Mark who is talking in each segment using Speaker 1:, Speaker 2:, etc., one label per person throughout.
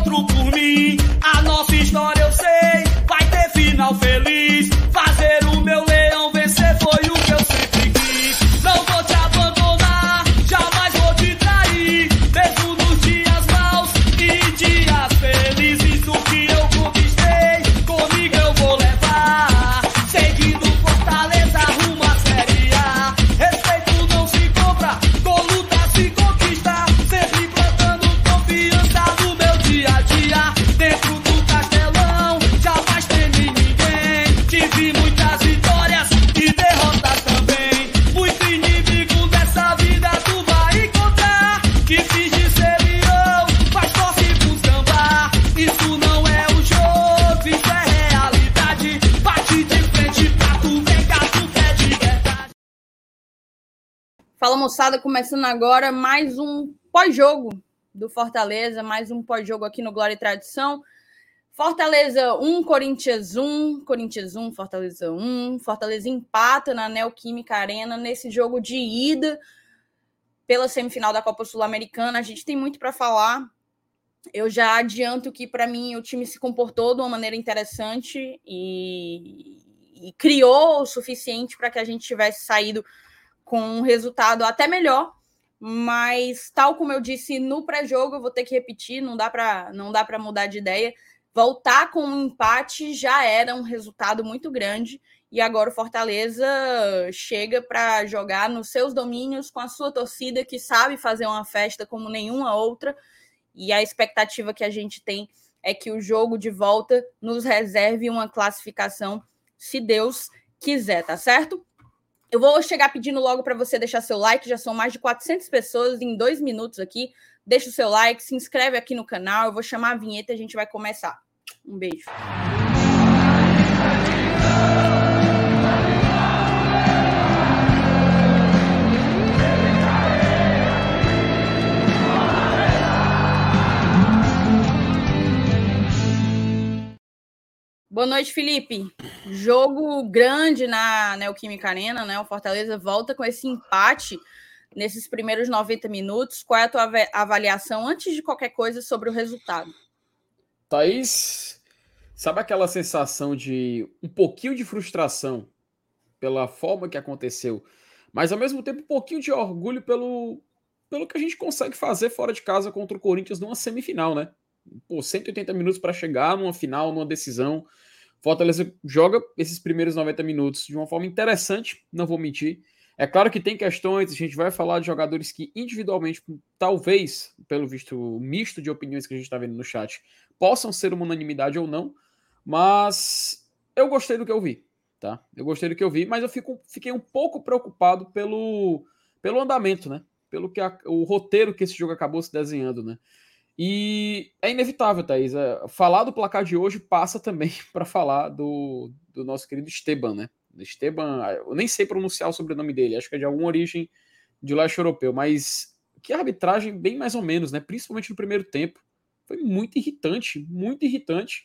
Speaker 1: outro por mim.
Speaker 2: Moçada, começando agora mais um pós-jogo do Fortaleza, mais um pós-jogo aqui no Glória e Tradição. Fortaleza 1, Corinthians 1, Corinthians 1, Fortaleza 1. Fortaleza empata na Neoquímica Arena nesse jogo de ida pela semifinal da Copa Sul-Americana. A gente tem muito para falar. Eu já adianto que, para mim, o time se comportou de uma maneira interessante e, e criou o suficiente para que a gente tivesse saído com um resultado até melhor, mas tal como eu disse no pré-jogo, eu vou ter que repetir, não dá para não dá para mudar de ideia. Voltar com um empate já era um resultado muito grande e agora o Fortaleza chega para jogar nos seus domínios com a sua torcida que sabe fazer uma festa como nenhuma outra. E a expectativa que a gente tem é que o jogo de volta nos reserve uma classificação, se Deus quiser, tá certo? Eu vou chegar pedindo logo para você deixar seu like, já são mais de 400 pessoas em dois minutos aqui. Deixa o seu like, se inscreve aqui no canal, eu vou chamar a vinheta e a gente vai começar. Um beijo. Boa noite, Felipe. Jogo grande na Neoquímica Arena, né? O Fortaleza volta com esse empate nesses primeiros 90 minutos. Qual é a tua avaliação, antes de qualquer coisa, sobre o resultado?
Speaker 3: Thaís, sabe aquela sensação de um pouquinho de frustração pela forma que aconteceu, mas ao mesmo tempo um pouquinho de orgulho pelo, pelo que a gente consegue fazer fora de casa contra o Corinthians numa semifinal, né? Pô, 180 minutos para chegar numa final, numa decisão. Fortaleza joga esses primeiros 90 minutos de uma forma interessante, não vou mentir. É claro que tem questões, a gente vai falar de jogadores que individualmente, talvez, pelo visto misto de opiniões que a gente está vendo no chat, possam ser uma unanimidade ou não, mas eu gostei do que eu vi, tá? Eu gostei do que eu vi, mas eu fico, fiquei um pouco preocupado pelo, pelo andamento, né? Pelo que a, o roteiro que esse jogo acabou se desenhando, né? E é inevitável, Thaís. É, falar do placar de hoje passa também para falar do, do nosso querido Esteban, né? Esteban, eu nem sei pronunciar o sobrenome dele, acho que é de alguma origem de leste europeu, mas que arbitragem bem mais ou menos, né? Principalmente no primeiro tempo. Foi muito irritante, muito irritante.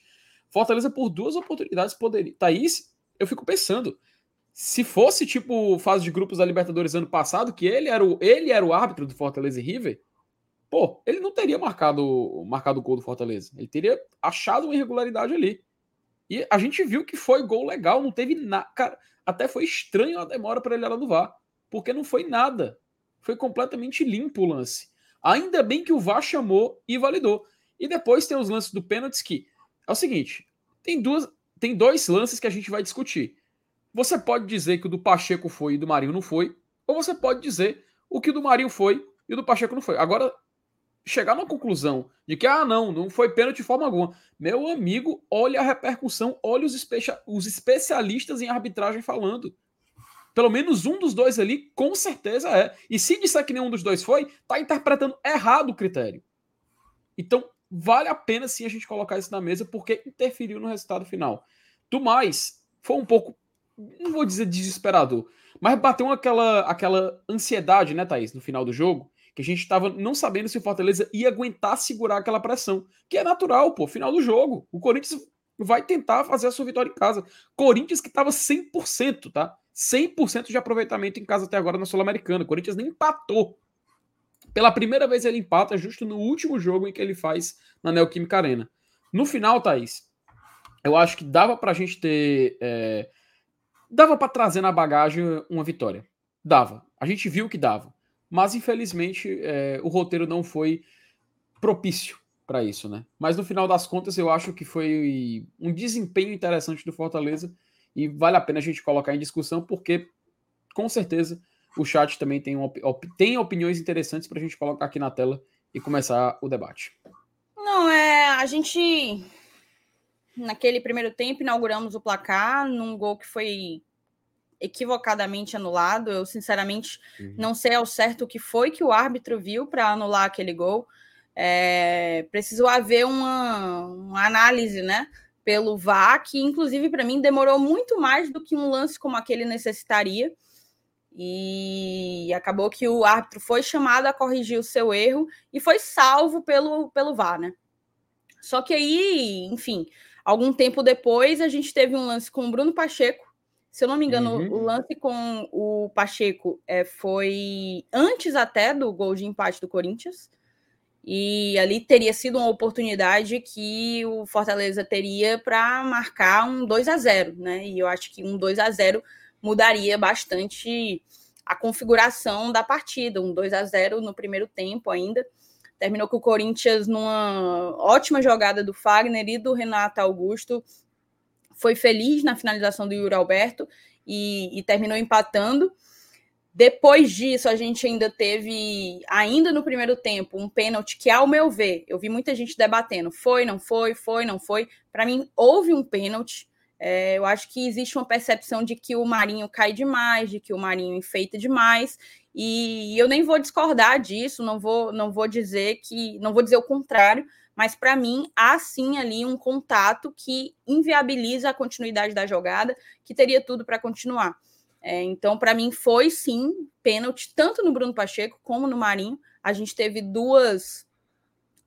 Speaker 3: Fortaleza por duas oportunidades poderia. Thaís, eu fico pensando, se fosse tipo fase de grupos da Libertadores ano passado, que ele era o, ele era o árbitro do Fortaleza e River, pô, ele não teria marcado, marcado o gol do Fortaleza. Ele teria achado uma irregularidade ali. E a gente viu que foi gol legal, não teve nada. Até foi estranho a demora para ele lá no VAR, porque não foi nada. Foi completamente limpo o lance. Ainda bem que o VAR chamou e validou. E depois tem os lances do pênalti que é o seguinte: tem duas, tem dois lances que a gente vai discutir. Você pode dizer que o do Pacheco foi e do Marinho não foi, ou você pode dizer o que o do Marinho foi e o do Pacheco não foi. Agora, chegar na conclusão de que, ah, não, não foi pênalti de forma alguma. Meu amigo, olha a repercussão, olha os, especia os especialistas em arbitragem falando. Pelo menos um dos dois ali, com certeza é. E se disser que nenhum dos dois foi, tá interpretando errado o critério. Então, vale a pena sim a gente colocar isso na mesa, porque interferiu no resultado final. Do mais, foi um pouco, não vou dizer desesperador, mas bateu aquela, aquela ansiedade, né, Thaís, no final do jogo, que a gente estava não sabendo se o Fortaleza ia aguentar segurar aquela pressão, que é natural, pô, final do jogo. O Corinthians vai tentar fazer a sua vitória em casa. Corinthians que estava 100%, tá? 100% de aproveitamento em casa até agora na Sul-Americana. Corinthians nem empatou. Pela primeira vez ele empata justo no último jogo em que ele faz na Neoquímica Arena. No final, Thaís, eu acho que dava para a gente ter. É, dava para trazer na bagagem uma vitória. Dava. A gente viu que dava. Mas, infelizmente, é, o roteiro não foi propício para isso, né? Mas no final das contas, eu acho que foi um desempenho interessante do Fortaleza e vale a pena a gente colocar em discussão, porque com certeza o chat também tem, op tem opiniões interessantes para a gente colocar aqui na tela e começar o debate.
Speaker 2: Não, é. A gente. Naquele primeiro tempo, inauguramos o placar num gol que foi equivocadamente anulado. Eu, sinceramente, uhum. não sei ao certo o que foi que o árbitro viu para anular aquele gol. É, precisou haver uma, uma análise, né? Pelo VAR, que inclusive para mim demorou muito mais do que um lance como aquele necessitaria. E acabou que o árbitro foi chamado a corrigir o seu erro e foi salvo pelo, pelo VAR, né? Só que aí, enfim, algum tempo depois a gente teve um lance com o Bruno Pacheco. Se eu não me engano, uhum. o lance com o Pacheco é, foi antes até do gol de empate do Corinthians. E ali teria sido uma oportunidade que o Fortaleza teria para marcar um 2 a 0 né? E eu acho que um 2 a 0 mudaria bastante a configuração da partida. Um 2 a 0 no primeiro tempo ainda. Terminou com o Corinthians numa ótima jogada do Fagner e do Renato Augusto. Foi feliz na finalização do Yuri Alberto e, e terminou empatando. Depois disso, a gente ainda teve, ainda no primeiro tempo, um pênalti que, ao meu ver, eu vi muita gente debatendo: foi, não foi, foi, não foi. Para mim, houve um pênalti. É, eu acho que existe uma percepção de que o Marinho cai demais, de que o Marinho enfeita demais, e eu nem vou discordar disso, não vou, não vou dizer que, não vou dizer o contrário, mas para mim há sim ali um contato que inviabiliza a continuidade da jogada, que teria tudo para continuar. É, então, para mim, foi sim pênalti, tanto no Bruno Pacheco como no Marinho. A gente teve duas,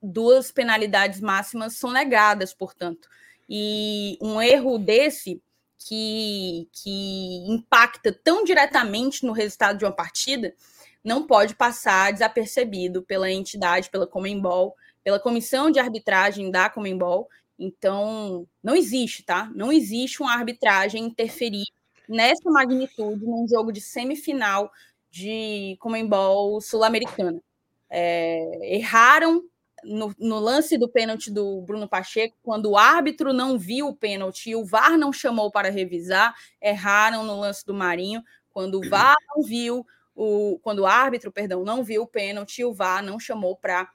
Speaker 2: duas penalidades máximas sonegadas, portanto. E um erro desse que, que impacta tão diretamente no resultado de uma partida não pode passar desapercebido pela entidade, pela Comembol, pela comissão de arbitragem da Comembol. Então, não existe, tá? Não existe uma arbitragem interferir nessa magnitude num jogo de semifinal de Comembol sul-americana. É, erraram no, no, lance do pênalti do Bruno Pacheco, quando o árbitro não viu o pênalti e o VAR não chamou para revisar, erraram no lance do Marinho, quando o VAR não viu, o, quando o árbitro, perdão, não viu o pênalti, o VAR não chamou para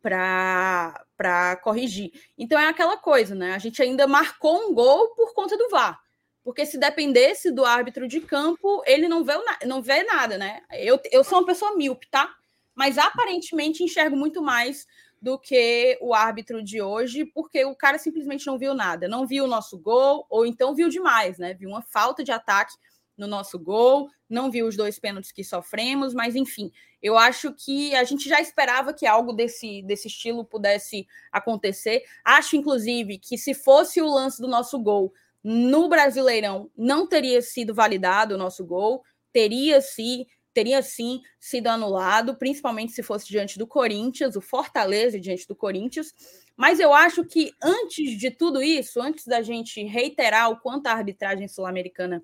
Speaker 2: para corrigir. Então é aquela coisa, né? A gente ainda marcou um gol por conta do VAR. Porque se dependesse do árbitro de campo, ele não vê, não vê nada, né? Eu, eu sou uma pessoa míope, tá? mas aparentemente enxergo muito mais do que o árbitro de hoje, porque o cara simplesmente não viu nada, não viu o nosso gol, ou então viu demais, né? Viu uma falta de ataque no nosso gol, não viu os dois pênaltis que sofremos, mas enfim, eu acho que a gente já esperava que algo desse, desse estilo pudesse acontecer. Acho, inclusive, que se fosse o lance do nosso gol no Brasileirão, não teria sido validado o nosso gol, teria sim teria sim sido anulado, principalmente se fosse diante do Corinthians, o Fortaleza diante do Corinthians. Mas eu acho que antes de tudo isso, antes da gente reiterar o quanto a arbitragem sul-americana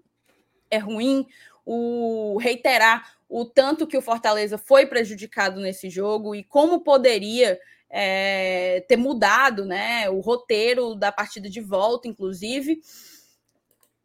Speaker 2: é ruim, o reiterar o tanto que o Fortaleza foi prejudicado nesse jogo e como poderia é, ter mudado né, o roteiro da partida de volta, inclusive.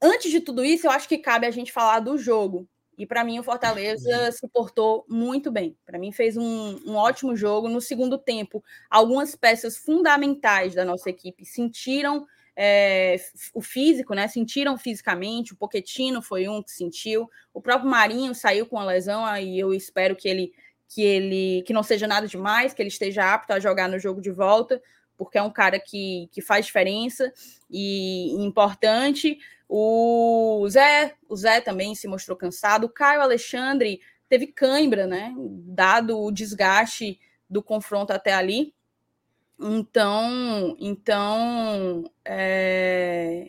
Speaker 2: Antes de tudo isso, eu acho que cabe a gente falar do jogo, e para mim o Fortaleza se portou muito bem. Para mim fez um, um, ótimo jogo. No segundo tempo, algumas peças fundamentais da nossa equipe sentiram é, o físico, né? Sentiram fisicamente. O Poquetino foi um que sentiu. O próprio Marinho saiu com a lesão, aí eu espero que ele que ele que não seja nada demais, que ele esteja apto a jogar no jogo de volta, porque é um cara que, que faz diferença e importante. O Zé, o Zé também se mostrou cansado. O Caio Alexandre teve cãibra, né? Dado o desgaste do confronto até ali. Então, então é,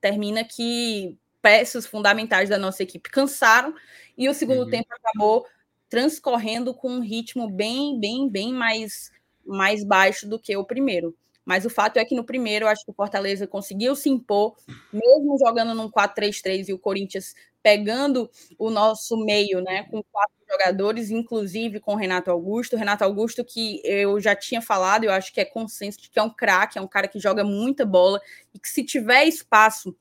Speaker 2: termina que peças fundamentais da nossa equipe cansaram e o segundo uhum. tempo acabou transcorrendo com um ritmo bem, bem, bem mais, mais baixo do que o primeiro. Mas o fato é que no primeiro, eu acho que o Fortaleza conseguiu se impor, mesmo jogando num 4-3-3 e o Corinthians pegando o nosso meio, né, com quatro jogadores, inclusive com o Renato Augusto. Renato Augusto, que eu já tinha falado, eu acho que é consenso de que é um craque, é um cara que joga muita bola e que se tiver espaço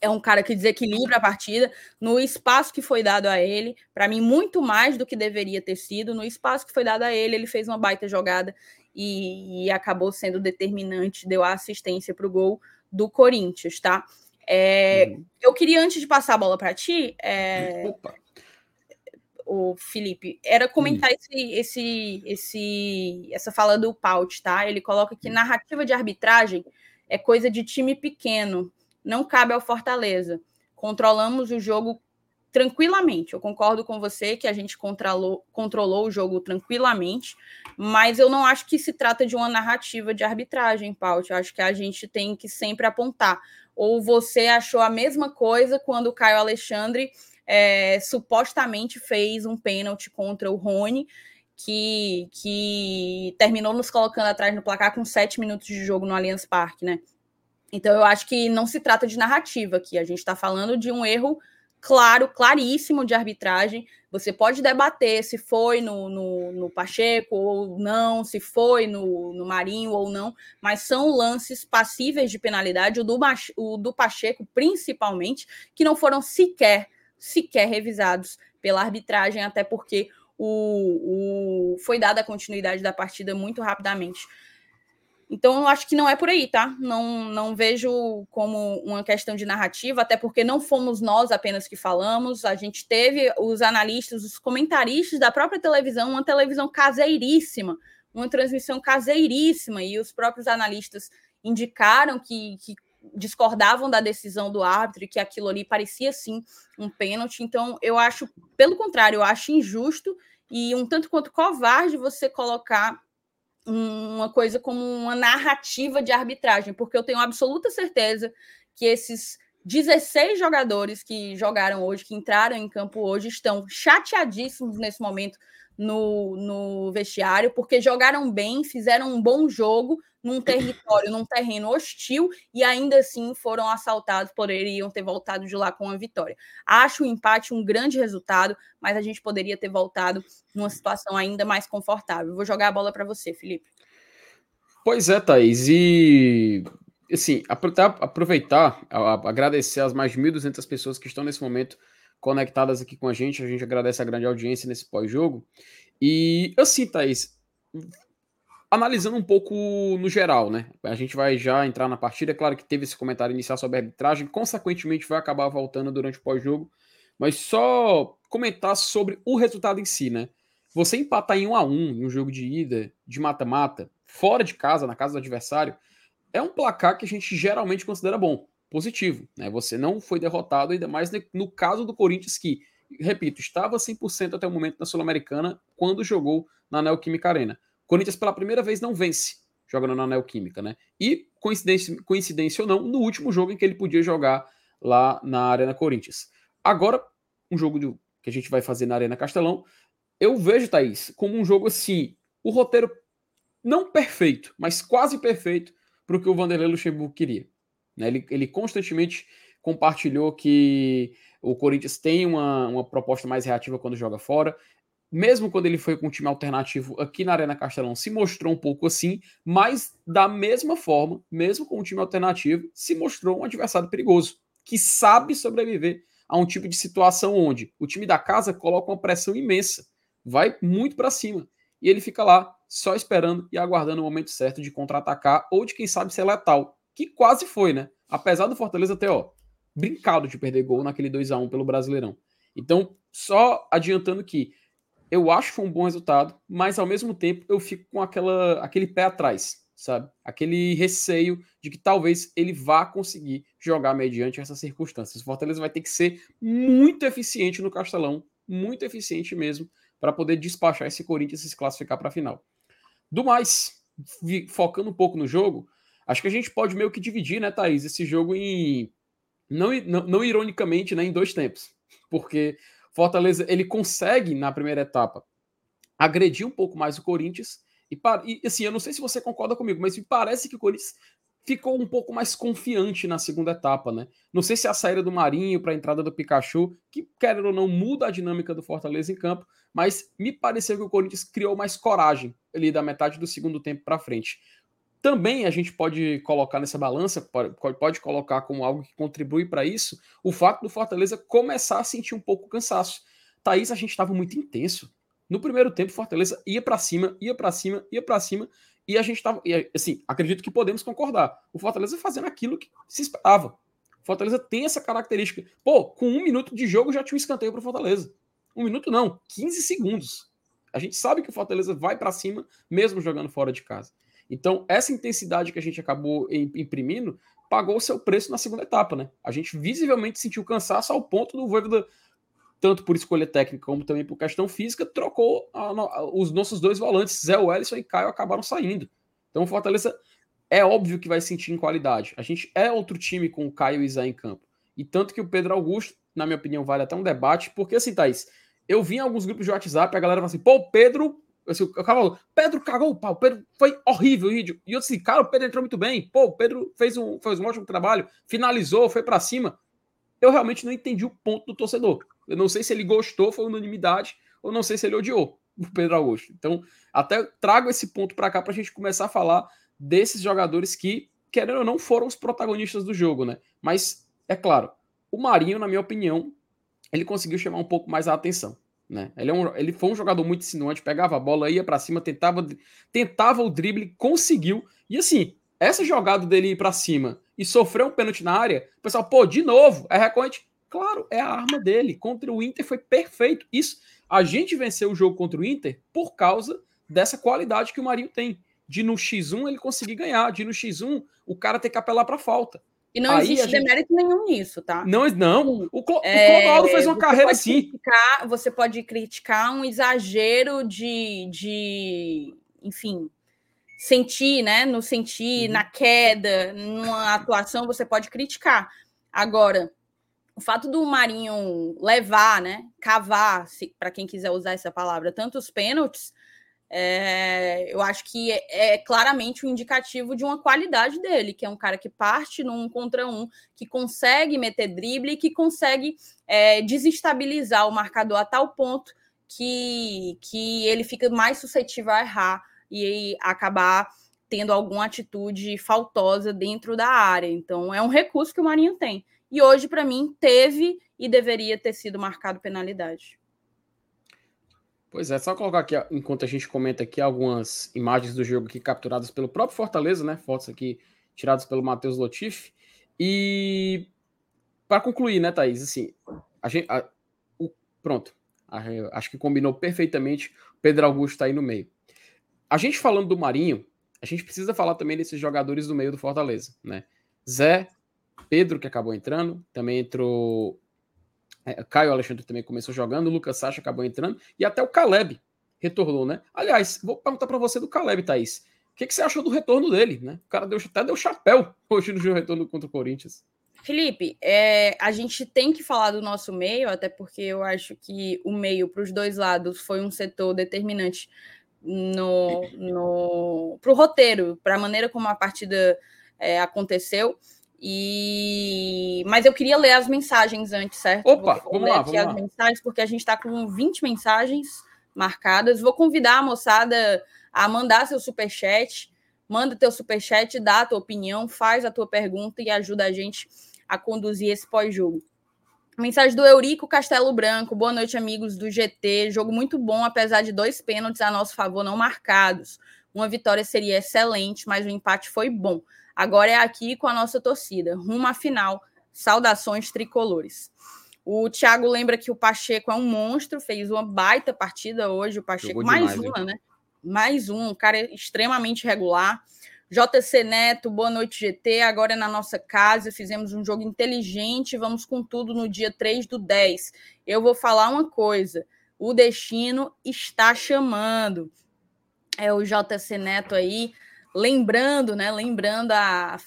Speaker 2: é um cara que desequilibra a partida no espaço que foi dado a ele, para mim muito mais do que deveria ter sido, no espaço que foi dado a ele, ele fez uma baita jogada e, e acabou sendo determinante, deu a assistência para o gol do Corinthians, tá? É, uhum. Eu queria, antes de passar a bola para ti, é, o Felipe, era comentar esse, esse, esse, essa fala do Paut, tá? Ele coloca que narrativa de arbitragem é coisa de time pequeno não cabe ao Fortaleza. Controlamos o jogo tranquilamente. Eu concordo com você que a gente controlou, controlou o jogo tranquilamente, mas eu não acho que se trata de uma narrativa de arbitragem, Paulo. Eu acho que a gente tem que sempre apontar. Ou você achou a mesma coisa quando o Caio Alexandre é, supostamente fez um pênalti contra o Rony, que, que terminou nos colocando atrás no placar com sete minutos de jogo no Allianz Parque, né? Então, eu acho que não se trata de narrativa aqui, a gente está falando de um erro claro, claríssimo de arbitragem. Você pode debater se foi no, no, no Pacheco ou não, se foi no, no, Marinho ou não, mas são lances passíveis de penalidade, o do, o do Pacheco principalmente, que não foram sequer, sequer revisados pela arbitragem, até porque o, o, foi dada a continuidade da partida muito rapidamente. Então, eu acho que não é por aí, tá? Não, não vejo como uma questão de narrativa, até porque não fomos nós apenas que falamos, a gente teve os analistas, os comentaristas da própria televisão, uma televisão caseiríssima, uma transmissão caseiríssima, e os próprios analistas indicaram que, que discordavam da decisão do árbitro e que aquilo ali parecia sim um pênalti. Então, eu acho, pelo contrário, eu acho injusto e um tanto quanto covarde você colocar uma coisa como uma narrativa de arbitragem, porque eu tenho absoluta certeza que esses 16 jogadores que jogaram hoje, que entraram em campo hoje, estão chateadíssimos nesse momento no, no vestiário, porque jogaram bem, fizeram um bom jogo num território, num terreno hostil, e ainda assim foram assaltados, poderiam ter voltado de lá com a vitória. Acho o empate um grande resultado, mas a gente poderia ter voltado numa situação ainda mais confortável. Vou jogar a bola para você, Felipe.
Speaker 3: Pois é, Thaís, e assim, aproveitar, agradecer as mais de 1.200 pessoas que estão nesse momento conectadas aqui com a gente. A gente agradece a grande audiência nesse pós-jogo. E assim, Thaís, analisando um pouco no geral, né? A gente vai já entrar na partida. É claro que teve esse comentário inicial sobre a arbitragem, consequentemente vai acabar voltando durante o pós-jogo. Mas só comentar sobre o resultado em si, né? Você empatar em 1 a 1 em um jogo de ida, de mata-mata, fora de casa, na casa do adversário, é um placar que a gente geralmente considera bom positivo. Né? Você não foi derrotado, ainda mais no caso do Corinthians, que, repito, estava 100% até o momento na Sul-Americana quando jogou na Neoquímica Arena. Corinthians, pela primeira vez, não vence jogando na Neoquímica, né? E, coincidência, coincidência ou não, no último jogo em que ele podia jogar lá na Arena Corinthians. Agora, um jogo que a gente vai fazer na Arena Castelão, eu vejo, Thaís, como um jogo assim, o roteiro não perfeito, mas quase perfeito para o que o Vanderlei Luxemburgo queria. Né? Ele, ele constantemente compartilhou que o Corinthians tem uma, uma proposta mais reativa quando joga fora. Mesmo quando ele foi com um time alternativo aqui na Arena Castelão, se mostrou um pouco assim, mas da mesma forma, mesmo com um time alternativo, se mostrou um adversário perigoso, que sabe sobreviver a um tipo de situação onde o time da casa coloca uma pressão imensa, vai muito para cima, e ele fica lá só esperando e aguardando o momento certo de contra-atacar ou de quem sabe ser letal que quase foi, né? Apesar do Fortaleza ter, ó, brincado de perder gol naquele 2 a 1 pelo Brasileirão. Então, só adiantando que eu acho que foi um bom resultado, mas ao mesmo tempo eu fico com aquela, aquele pé atrás, sabe? Aquele receio de que talvez ele vá conseguir jogar mediante essas circunstâncias. O Fortaleza vai ter que ser muito eficiente no Castelão, muito eficiente mesmo, para poder despachar esse Corinthians e se classificar para a final. Do mais, focando um pouco no jogo, Acho que a gente pode meio que dividir, né, Thaís, esse jogo em. Não, não, não ironicamente, né, em dois tempos. Porque Fortaleza ele consegue na primeira etapa agredir um pouco mais o Corinthians e, e assim, eu não sei se você concorda comigo, mas me parece que o Corinthians ficou um pouco mais confiante na segunda etapa, né? Não sei se é a saída do Marinho para a entrada do Pikachu, que quer ou não muda a dinâmica do Fortaleza em campo, mas me pareceu que o Corinthians criou mais coragem ali da metade do segundo tempo para frente. Também a gente pode colocar nessa balança, pode, colocar como algo que contribui para isso, o fato do Fortaleza começar a sentir um pouco cansaço. Thaís, a gente estava muito intenso. No primeiro tempo, Fortaleza ia para cima, ia para cima, ia para cima, e a gente estava. Assim, acredito que podemos concordar. O Fortaleza fazendo aquilo que se esperava. O Fortaleza tem essa característica. Pô, com um minuto de jogo já tinha um escanteio para Fortaleza. Um minuto não, 15 segundos. A gente sabe que o Fortaleza vai para cima, mesmo jogando fora de casa. Então, essa intensidade que a gente acabou imprimindo pagou o seu preço na segunda etapa, né? A gente visivelmente sentiu cansaço ao ponto do Voivoda tanto por escolha técnica como também por questão física, trocou a, a, os nossos dois volantes, Zé Wellison e Caio, acabaram saindo. Então o Fortaleza é óbvio que vai sentir em qualidade. A gente é outro time com o Caio e Zé em campo. E tanto que o Pedro Augusto, na minha opinião, vale até um debate, porque assim, Thaís, eu vi em alguns grupos de WhatsApp, a galera fala assim, pô, Pedro. Assim, o cara Pedro cagou o pau, Pedro foi horrível vídeo. E eu disse, cara, o Pedro entrou muito bem. Pô, o Pedro fez um, fez um ótimo trabalho, finalizou, foi para cima. Eu realmente não entendi o ponto do torcedor. Eu não sei se ele gostou, foi unanimidade, ou não sei se ele odiou o Pedro Augusto. Então, até trago esse ponto para cá para a gente começar a falar desses jogadores que, querendo ou não, foram os protagonistas do jogo, né? Mas, é claro, o Marinho, na minha opinião, ele conseguiu chamar um pouco mais a atenção. Né? Ele, é um, ele foi um jogador muito insinuante, pegava a bola, ia para cima, tentava, tentava o drible, conseguiu. E assim, essa jogada dele ir para cima e sofrer um pênalti na área, o pessoal, pô, de novo, é recorrente. Claro, é a arma dele. Contra o Inter foi perfeito. Isso, a gente venceu o jogo contra o Inter por causa dessa qualidade que o Marinho tem. De no X1 ele conseguir ganhar, de no X1 o cara ter que apelar para falta.
Speaker 2: E não Aí existe gente... demérito nenhum nisso, tá?
Speaker 3: Não, não. O, Clo... é, o Clodoaldo fez uma carreira assim.
Speaker 2: Você pode criticar um exagero de, de enfim, sentir, né? No sentir, uhum. na queda, numa atuação, você pode criticar. Agora, o fato do Marinho levar, né, cavar, para quem quiser usar essa palavra, tantos pênaltis, é, eu acho que é, é, claramente um indicativo de uma qualidade dele, que é um cara que parte num contra um, que consegue meter drible e que consegue é, desestabilizar o marcador a tal ponto que, que ele fica mais suscetível a errar e acabar tendo alguma atitude faltosa dentro da área. Então, é um recurso que o Marinho tem. E hoje, para mim, teve e deveria ter sido marcado penalidade.
Speaker 3: Pois é, só colocar aqui, enquanto a gente comenta aqui, algumas imagens do jogo aqui capturadas pelo próprio Fortaleza, né? Fotos aqui tiradas pelo Matheus Lotif. E para concluir, né, Thaís? Assim, a gente, a, o, pronto, a, acho que combinou perfeitamente. O Pedro Augusto está aí no meio. A gente falando do Marinho, a gente precisa falar também desses jogadores do meio do Fortaleza, né? Zé, Pedro, que acabou entrando, também entrou. É, Caio Alexandre também começou jogando, o Lucas Sacha acabou entrando, e até o Caleb retornou, né? Aliás, vou perguntar para você do Caleb, Thaís. O que, que, você achou do retorno dele, né? O cara deu, até deu chapéu hoje no retorno contra o Corinthians.
Speaker 2: Felipe, é, a gente tem que falar do nosso meio, até porque eu acho que o meio para os dois lados foi um setor determinante no, no para o roteiro, para a maneira como a partida é, aconteceu. E mas eu queria ler as mensagens antes, certo?
Speaker 3: Opa, vou, vou vamos lá, vamos
Speaker 2: as lá. mensagens porque a gente está com 20 mensagens marcadas. Vou convidar a moçada a mandar seu super chat. Manda teu super chat, dá a tua opinião, faz a tua pergunta e ajuda a gente a conduzir esse pós-jogo. Mensagem do Eurico Castelo Branco. Boa noite, amigos do GT. Jogo muito bom, apesar de dois pênaltis a nosso favor não marcados. Uma vitória seria excelente, mas o empate foi bom. Agora é aqui com a nossa torcida, rumo à final. Saudações tricolores. O Thiago lembra que o Pacheco é um monstro, fez uma baita partida hoje. O Pacheco, mais demais, uma, hein? né? Mais um, um cara extremamente regular. JC Neto, boa noite, GT. Agora é na nossa casa, fizemos um jogo inteligente. Vamos com tudo no dia 3 do 10. Eu vou falar uma coisa: o destino está chamando. É o JC Neto aí lembrando, né? Lembrando a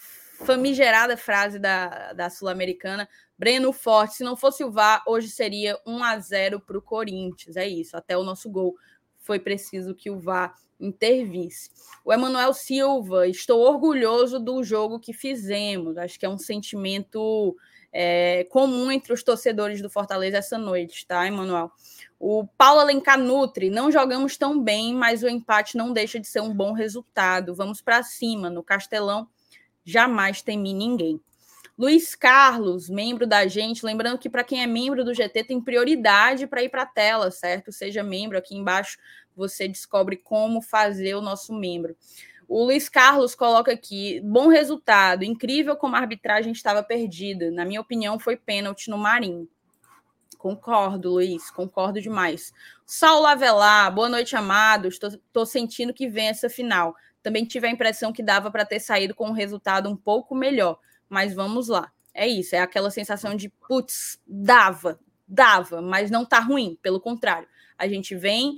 Speaker 2: famigerada frase da, da Sul-Americana Breno Forte, se não fosse o VAR, hoje seria 1 a 0 para o Corinthians. É isso, até o nosso gol foi preciso que o VAR intervisse. O Emanuel Silva, estou orgulhoso do jogo que fizemos. Acho que é um sentimento é, comum entre os torcedores do Fortaleza essa noite, tá, Emanuel? O Paulo Alencar Nutri, não jogamos tão bem, mas o empate não deixa de ser um bom resultado. Vamos para cima, no Castelão, jamais temi ninguém. Luiz Carlos, membro da gente, lembrando que para quem é membro do GT tem prioridade para ir para a tela, certo? Seja membro, aqui embaixo você descobre como fazer o nosso membro. O Luiz Carlos coloca aqui: bom resultado, incrível como a arbitragem estava perdida. Na minha opinião, foi pênalti no Marinho. Concordo, Luiz, concordo demais. Saulo Avelar, boa noite, amados. Estou sentindo que vem essa final. Também tive a impressão que dava para ter saído com um resultado um pouco melhor, mas vamos lá. É isso, é aquela sensação de putz, dava, dava, mas não tá ruim, pelo contrário. A gente vem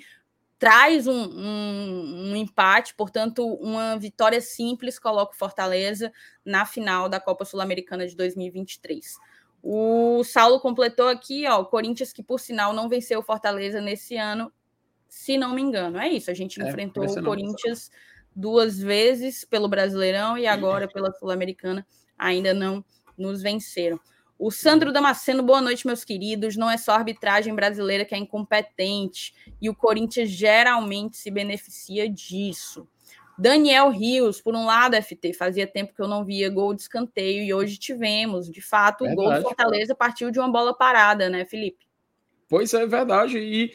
Speaker 2: traz um, um, um, empate, portanto, uma vitória simples coloca o Fortaleza na final da Copa Sul-Americana de 2023. O Saulo completou aqui, ó, o Corinthians que por sinal não venceu o Fortaleza nesse ano, se não me engano. É isso, a gente é, enfrentou o Corinthians duas vezes pelo Brasileirão e agora pela Sul-Americana ainda não nos venceram. O Sandro Damasceno, boa noite, meus queridos. Não é só a arbitragem brasileira que é incompetente e o Corinthians geralmente se beneficia disso. Daniel Rios, por um lado, FT, fazia tempo que eu não via gol de escanteio e hoje tivemos. De fato, o gol do Fortaleza partiu de uma bola parada, né, Felipe?
Speaker 3: Pois é, verdade. E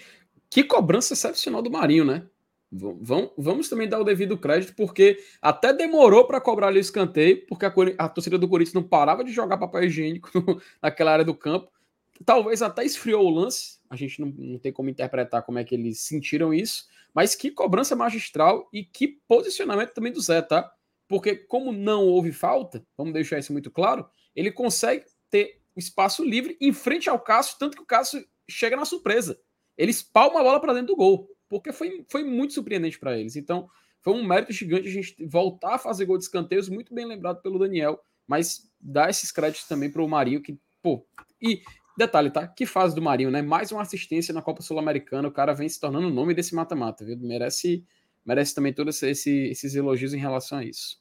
Speaker 3: que cobrança excepcional do Marinho, né? Vamos, vamos também dar o devido crédito, porque até demorou para cobrar ali o escanteio, porque a, a, torcida do Corinthians não parava de jogar papel higiênico naquela área do campo. Talvez até esfriou o lance, a gente não, não tem como interpretar como é que eles sentiram isso, mas que cobrança magistral e que posicionamento também do Zé, tá? Porque, como não houve falta, vamos deixar isso muito claro, ele consegue ter espaço livre em frente ao Cássio, tanto que o Cássio chega na surpresa. Ele espalma a bola para dentro do gol porque foi, foi muito surpreendente para eles. Então, foi um mérito gigante a gente voltar a fazer gol de escanteios, muito bem lembrado pelo Daniel, mas dá esses créditos também para o Marinho, que, pô. E detalhe, tá? Que fase do Marinho, né? Mais uma assistência na Copa Sul-Americana, o cara vem se tornando o nome desse mata-mata, viu? Merece, merece também todos esse, esses elogios em relação a isso.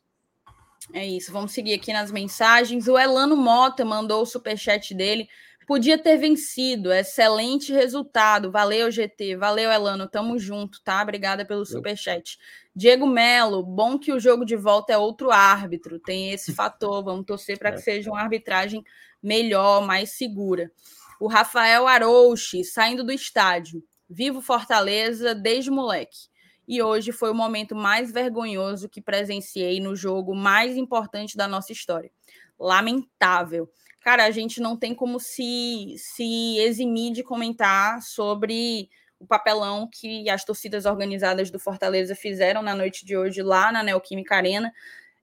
Speaker 2: É isso, vamos seguir aqui nas mensagens. O Elano Mota mandou o superchat dele. Podia ter vencido, excelente resultado. Valeu, GT. Valeu, Elano. Tamo junto, tá? Obrigada pelo superchat. Diego Melo, bom que o jogo de volta é outro árbitro. Tem esse fator. Vamos torcer para que é. seja uma arbitragem melhor, mais segura. O Rafael Arouche, saindo do estádio. Vivo Fortaleza desde moleque. E hoje foi o momento mais vergonhoso que presenciei no jogo mais importante da nossa história. Lamentável cara, a gente não tem como se, se eximir de comentar sobre o papelão que as torcidas organizadas do Fortaleza fizeram na noite de hoje lá na Neoquímica Arena.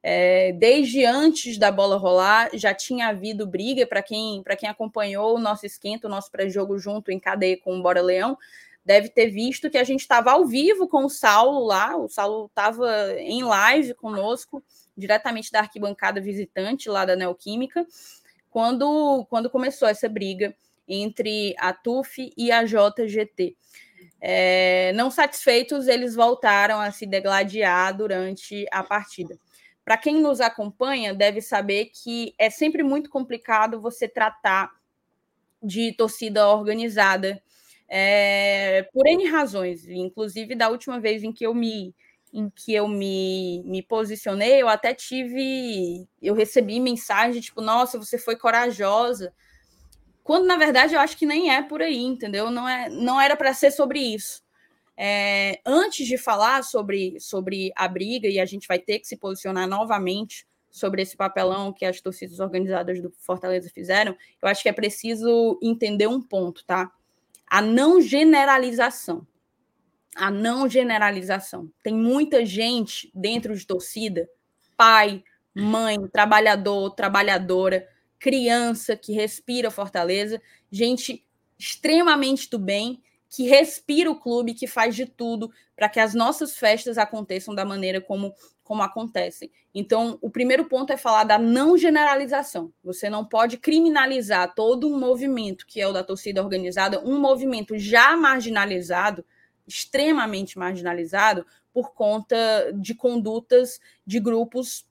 Speaker 2: É, desde antes da bola rolar, já tinha havido briga para quem, quem acompanhou o nosso esquenta, o nosso pré-jogo junto em cadeia com o Bora Leão, deve ter visto que a gente estava ao vivo com o Saulo lá, o Saulo estava em live conosco, diretamente da arquibancada visitante lá da Neoquímica, quando, quando começou essa briga entre a TUF e a JGT. É, não satisfeitos, eles voltaram a se degladiar durante a partida. Para quem nos acompanha, deve saber que é sempre muito complicado você tratar de torcida organizada é, por N razões, inclusive da última vez em que eu me em que eu me, me posicionei, eu até tive, eu recebi mensagem tipo, nossa, você foi corajosa. Quando na verdade eu acho que nem é por aí, entendeu? Não é, não era para ser sobre isso. É, antes de falar sobre, sobre a briga, e a gente vai ter que se posicionar novamente sobre esse papelão que as torcidas organizadas do Fortaleza fizeram, eu acho que é preciso entender um ponto, tá? A não generalização a não generalização. Tem muita gente dentro de torcida, pai, mãe, trabalhador, trabalhadora, criança que respira Fortaleza, gente extremamente do bem, que respira o clube, que faz de tudo para que as nossas festas aconteçam da maneira como como acontecem. Então, o primeiro ponto é falar da não generalização. Você não pode criminalizar todo um movimento que é o da torcida organizada, um movimento já marginalizado, extremamente marginalizado, por conta de condutas de grupos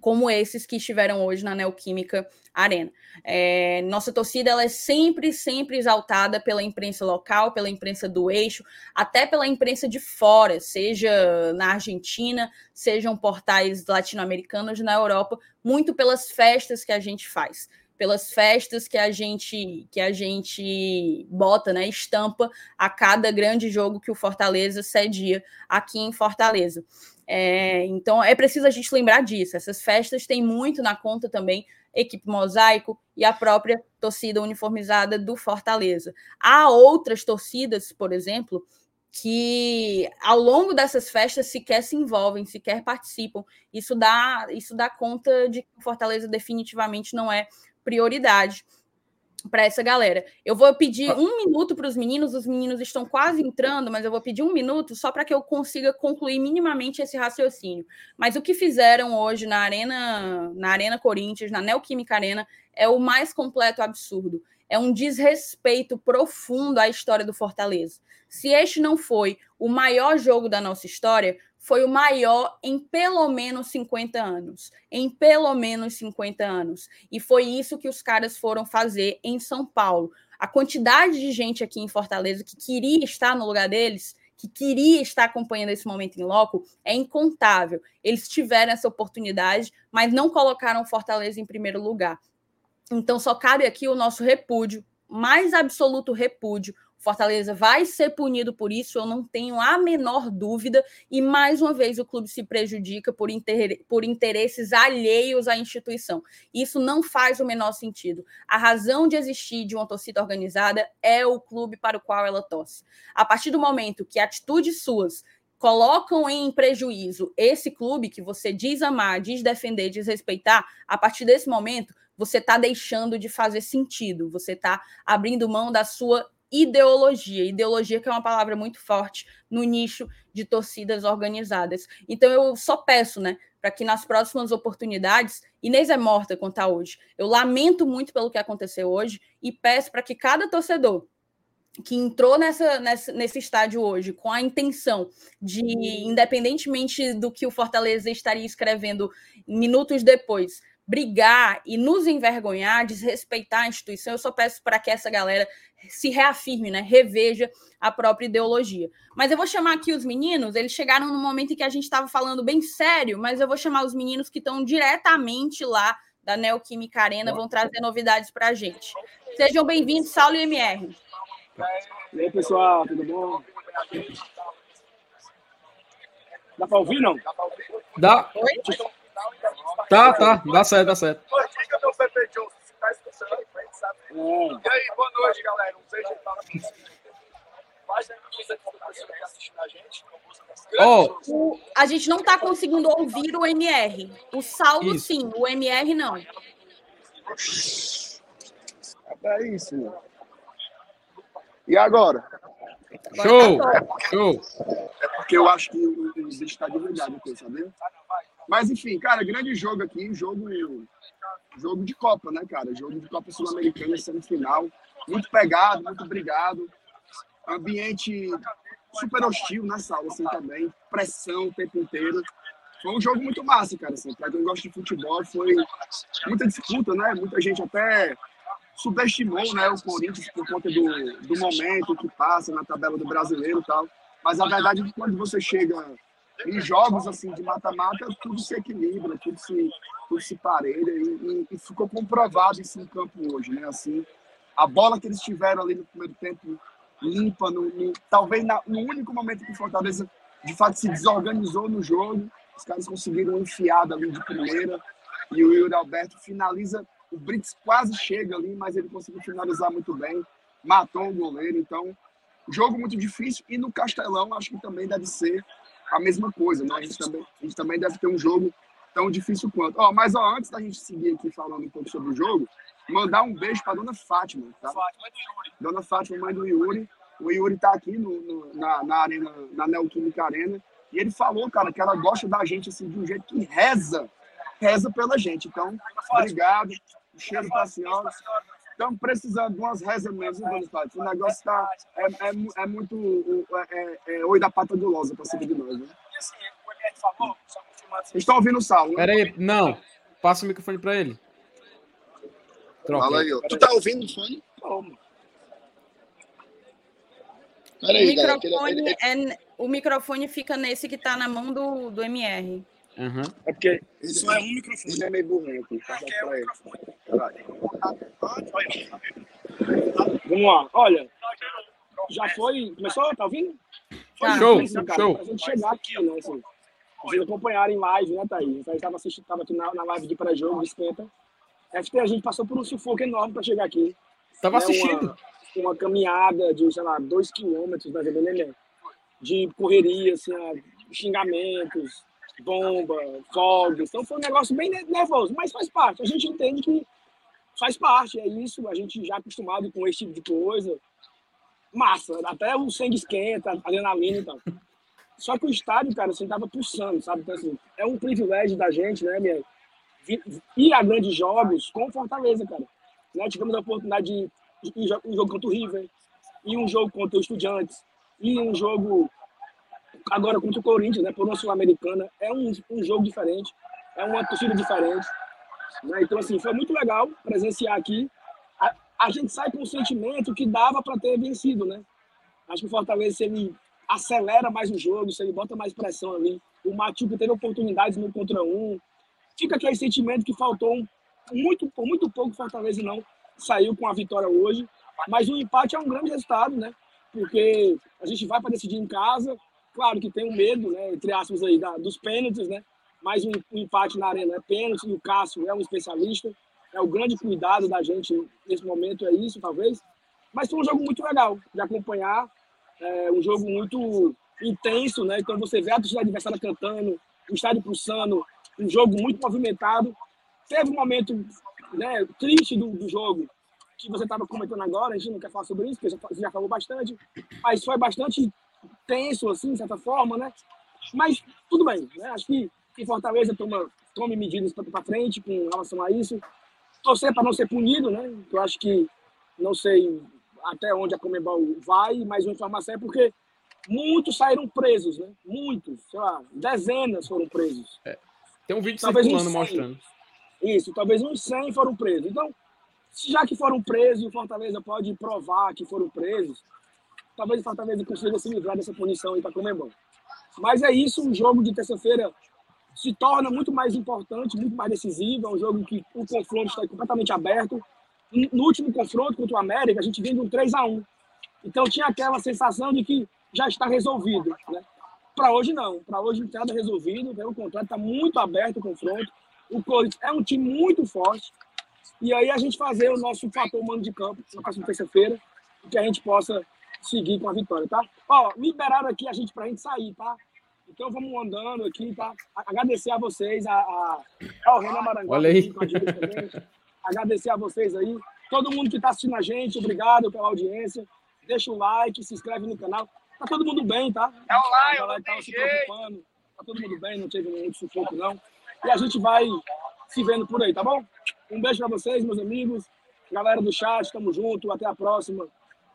Speaker 2: como esses que estiveram hoje na Neoquímica Arena. É, nossa torcida ela é sempre, sempre exaltada pela imprensa local, pela imprensa do eixo, até pela imprensa de fora, seja na Argentina, sejam portais latino-americanos na Europa, muito pelas festas que a gente faz pelas festas que a gente que a gente bota, né, estampa a cada grande jogo que o Fortaleza cedia aqui em Fortaleza. É, então é preciso a gente lembrar disso. Essas festas têm muito na conta também equipe mosaico e a própria torcida uniformizada do Fortaleza. Há outras torcidas, por exemplo, que ao longo dessas festas sequer se envolvem, sequer participam. Isso dá, isso dá conta de que o Fortaleza definitivamente não é prioridade para essa galera. Eu vou pedir um minuto para os meninos, os meninos estão quase entrando, mas eu vou pedir um minuto só para que eu consiga concluir minimamente esse raciocínio. Mas o que fizeram hoje na Arena, na Arena Corinthians, na Neoquímica Arena, é o mais completo absurdo. É um desrespeito profundo à história do Fortaleza. Se este não foi o maior jogo da nossa história, foi o maior em pelo menos 50 anos. Em pelo menos 50 anos. E foi isso que os caras foram fazer em São Paulo. A quantidade de gente aqui em Fortaleza que queria estar no lugar deles, que queria estar acompanhando esse momento em loco, é incontável. Eles tiveram essa oportunidade, mas não colocaram Fortaleza em primeiro lugar. Então só cabe aqui o nosso repúdio, mais absoluto repúdio Fortaleza vai ser punido por isso, eu não tenho a menor dúvida. E mais uma vez o clube se prejudica por, inter... por interesses alheios à instituição. Isso não faz o menor sentido. A razão de existir de uma torcida organizada é o clube para o qual ela torce. A partir do momento que atitudes suas colocam em prejuízo esse clube que você diz amar, diz defender, diz respeitar, a partir desse momento você está deixando de fazer sentido, você está abrindo mão da sua ideologia. Ideologia que é uma palavra muito forte no nicho de torcidas organizadas. Então eu só peço, né, para que nas próximas oportunidades, Inês é morta quanto a hoje. Eu lamento muito pelo que aconteceu hoje e peço para que cada torcedor que entrou nessa, nessa, nesse estádio hoje com a intenção de, independentemente do que o Fortaleza estaria escrevendo minutos depois, brigar e nos envergonhar, desrespeitar a instituição, eu só peço para que essa galera se reafirme, né? Reveja a própria ideologia. Mas eu vou chamar aqui os meninos, eles chegaram no momento em que a gente estava falando bem sério, mas eu vou chamar os meninos que estão diretamente lá da Neoquímica Arena, vão trazer novidades para a gente. Sejam bem-vindos, Saulo e MR.
Speaker 4: E aí, pessoal, tudo bom? Dá para ouvir, não?
Speaker 3: Dá. Oi? Tá, tá, dá certo, dá certo. Diga meu Pepe Johnson, se tá escutando, a gente sabe. E aí, boa noite, galera. Um beijo para
Speaker 2: Oh. a gente não está conseguindo ouvir o MR. O Saulo, isso. sim, o MR não.
Speaker 4: É isso. E agora?
Speaker 3: Show! Tá Show!
Speaker 4: É porque eu acho que o bicho está de verdade sabendo? Mas, enfim, cara, grande jogo aqui, jogo, jogo de Copa, né, cara? Jogo de Copa Sul-Americana, semifinal. Muito pegado, muito obrigado. Ambiente super hostil nessa aula, assim, também. Pressão o tempo inteiro. Foi um jogo muito massa, cara, assim. Pra quem gosta de futebol, foi muita disputa, né? Muita gente até subestimou, né, o Corinthians por conta do, do momento que passa na tabela do brasileiro e tal. Mas a verdade é que quando você chega em jogos assim de mata-mata, tudo se equilibra, tudo se, tudo se parelha e, e, ficou comprovado isso no campo hoje, né? Assim, a bola que eles tiveram ali no primeiro tempo limpa, no, no talvez na, no único momento que o Fortaleza de fato se desorganizou no jogo, os caras conseguiram enfiada ali de primeira e o Yuri Alberto finaliza, o Brits quase chega ali, mas ele conseguiu finalizar muito bem, matou o goleiro, então jogo muito difícil e no Castelão acho que também deve ser a mesma coisa, né? A gente também, a gente também deve ter um jogo tão difícil quanto. Ó, mas ó, antes da gente seguir aqui falando um pouco sobre o jogo, mandar um beijo para dona Fátima, tá? Dona Fátima, mãe do Yuri. O Yuri tá aqui no, no na, na, arena, na Neoquímica Arena.
Speaker 5: E ele falou, cara, que ela gosta da gente assim, de um jeito que reza, reza pela gente. Então, obrigado. Um cheiro para a senhora. Estamos precisando de umas rezas mesmo, Dona Tati. O negócio está. É, é, é muito. É, é, é oi da pata gulosa para cima de nós, né? Vocês estão ouvindo o Saulo?
Speaker 3: Peraí, não. Passa o microfone para ele.
Speaker 5: Troca. Fala aí, ó. Tu tá ouvindo o fone? Calma.
Speaker 2: Peraí, o, microfone ele, ele... É, o microfone fica nesse que tá na mão do, do MR.
Speaker 3: Uhum.
Speaker 5: É porque só é um microfone. Ele é meio burrinho aqui. Passa pra ele. Vamos lá. Olha, já foi. Começou? Tá ouvindo?
Speaker 3: Tá. Show, difícil, cara, show.
Speaker 5: Pra gente chegar aqui, né? Assim, vocês acompanharam em live, né, Thaís? Então, a gente tava, assistindo, tava aqui na, na live de pré-jogo, de esquenta. FT, a gente passou por um sufoco enorme para chegar aqui.
Speaker 3: Tava né, assistindo.
Speaker 5: Uma, uma, caminhada de, sei lá, dois quilômetros, mais ou menos, de correria, assim, xingamentos, bomba, fogos. Então foi um negócio bem nervoso, mas faz parte. A gente entende que faz parte, é isso. A gente já acostumado com esse tipo de coisa. Massa, até o sangue esquenta, adrenalina e tal. Só que o estádio, cara, assim, tava pulsando, sabe? Então, assim, é um privilégio da gente, né, minha? Ir a grandes jogos com Fortaleza, cara. Né? Tivemos a oportunidade de ir um jogo contra o River, e um jogo contra o Estudiantes, e um jogo agora contra o Corinthians, né, por uma Sul-Americana, é um, um jogo diferente, é uma torcida diferente. Né? Então, assim, foi muito legal presenciar aqui. A, a gente sai com o sentimento que dava para ter vencido, né? Acho que o Fortaleza, se ele acelera mais o jogo, se ele bota mais pressão ali, o Machuca teve oportunidades no contra um, fica aquele sentimento que faltou muito, por muito pouco Fortaleza não saiu com a vitória hoje, mas o empate é um grande resultado, né? Porque a gente vai para decidir em casa, Claro que tem o um medo, né, entre aspas, aí, da, dos pênaltis, né? Mas o, um, empate na arena é pênalti, e o Cássio é um especialista. É o grande cuidado da gente nesse momento, é isso, talvez. Mas foi um jogo muito legal de acompanhar. É um jogo muito intenso, né? Então você vê a torcida adversária cantando, o estádio pulsando, um jogo muito movimentado. Teve um momento né, triste do, do jogo, que você estava comentando agora, a gente não quer falar sobre isso, porque você já falou bastante, mas foi bastante tenso, assim, de certa forma, né? Mas tudo bem, né? Acho que, que Fortaleza toma, tome medidas para frente com relação a isso. Torcer para não ser punido, né? Eu acho que não sei até onde a Comebol vai, mas uma informação é porque muitos saíram presos, né? Muitos, sei lá, dezenas foram presos. É.
Speaker 3: Tem um vídeo talvez circulando mostrando.
Speaker 5: Isso, talvez uns 100 foram presos. Então, já que foram presos, o Fortaleza pode provar que foram presos, talvez o Fortaleza consiga se livrar dessa punição aí para Comembol. Mas é isso, o jogo de terça-feira se torna muito mais importante, muito mais decisivo. É um jogo que o confronto está completamente aberto. No último confronto contra o América, a gente vem de um 3 a 1 Então tinha aquela sensação de que já está resolvido. Né? Para hoje, não. Para hoje não tem nada resolvido. Pelo contrário, está muito aberto o confronto. O Corinthians é um time muito forte. E aí a gente fazer o nosso fator humano de campo na próxima terça-feira, que a gente possa seguir com a vitória, tá? Ó, liberaram aqui a gente pra gente sair, tá? Então vamos andando aqui, tá? Agradecer a vocês, a, a, Renan Maranguá.
Speaker 3: Olha aí.
Speaker 5: Agradecer a vocês aí. Todo mundo que está assistindo a gente, obrigado pela audiência. Deixa o like, se inscreve no canal. Tá todo mundo bem, tá?
Speaker 1: É online, não
Speaker 5: tá se preocupando. Tá todo mundo bem, não teve nenhum sufoco, não. E a gente vai se vendo por aí, tá bom? Um beijo para vocês, meus amigos. Galera do chat, tamo junto. Até a próxima.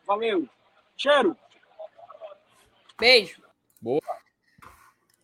Speaker 5: Valeu! Cheiro.
Speaker 2: Beijo.
Speaker 3: Boa.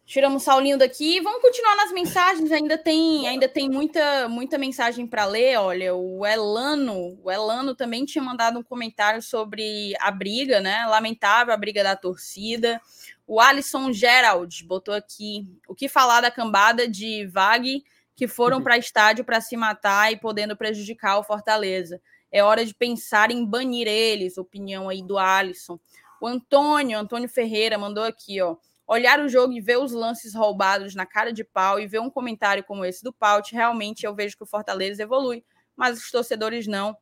Speaker 2: Tiramos o Saulinho daqui. Vamos continuar nas mensagens. Ainda tem, ainda tem muita, muita mensagem para ler. Olha, o Elano, o Elano também tinha mandado um comentário sobre a briga, né? Lamentável a briga da torcida. O Alisson Gerald botou aqui o que falar da cambada de Vag que foram para estádio para se matar e podendo prejudicar o Fortaleza. É hora de pensar em banir eles. Opinião aí do Alisson. O Antônio, Antônio Ferreira, mandou aqui, ó. Olhar o jogo e ver os lances roubados na cara de pau e ver um comentário como esse do Paut, realmente eu vejo que o Fortaleza evolui, mas os torcedores não.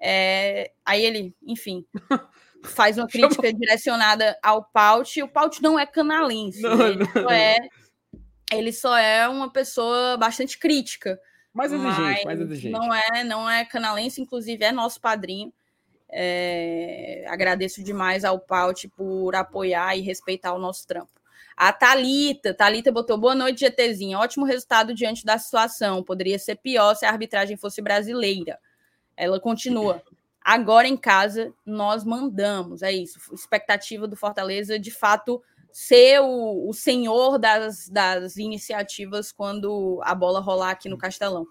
Speaker 2: É... Aí ele, enfim, faz uma crítica direcionada ao Paut. O Paut não é canalense, não, né? ele, não. Só é, ele só é uma pessoa bastante crítica.
Speaker 3: Mais exigente, mais exigente.
Speaker 2: Não é, não é canalense, inclusive é nosso padrinho. É, agradeço demais ao Paut por apoiar e respeitar o nosso trampo. A Talita, Talita botou boa noite, GTzinha. Ótimo resultado diante da situação. Poderia ser pior se a arbitragem fosse brasileira. Ela continua. Agora em casa nós mandamos. É isso. Expectativa do Fortaleza de fato ser o, o senhor das, das iniciativas quando a bola rolar aqui no Castelão.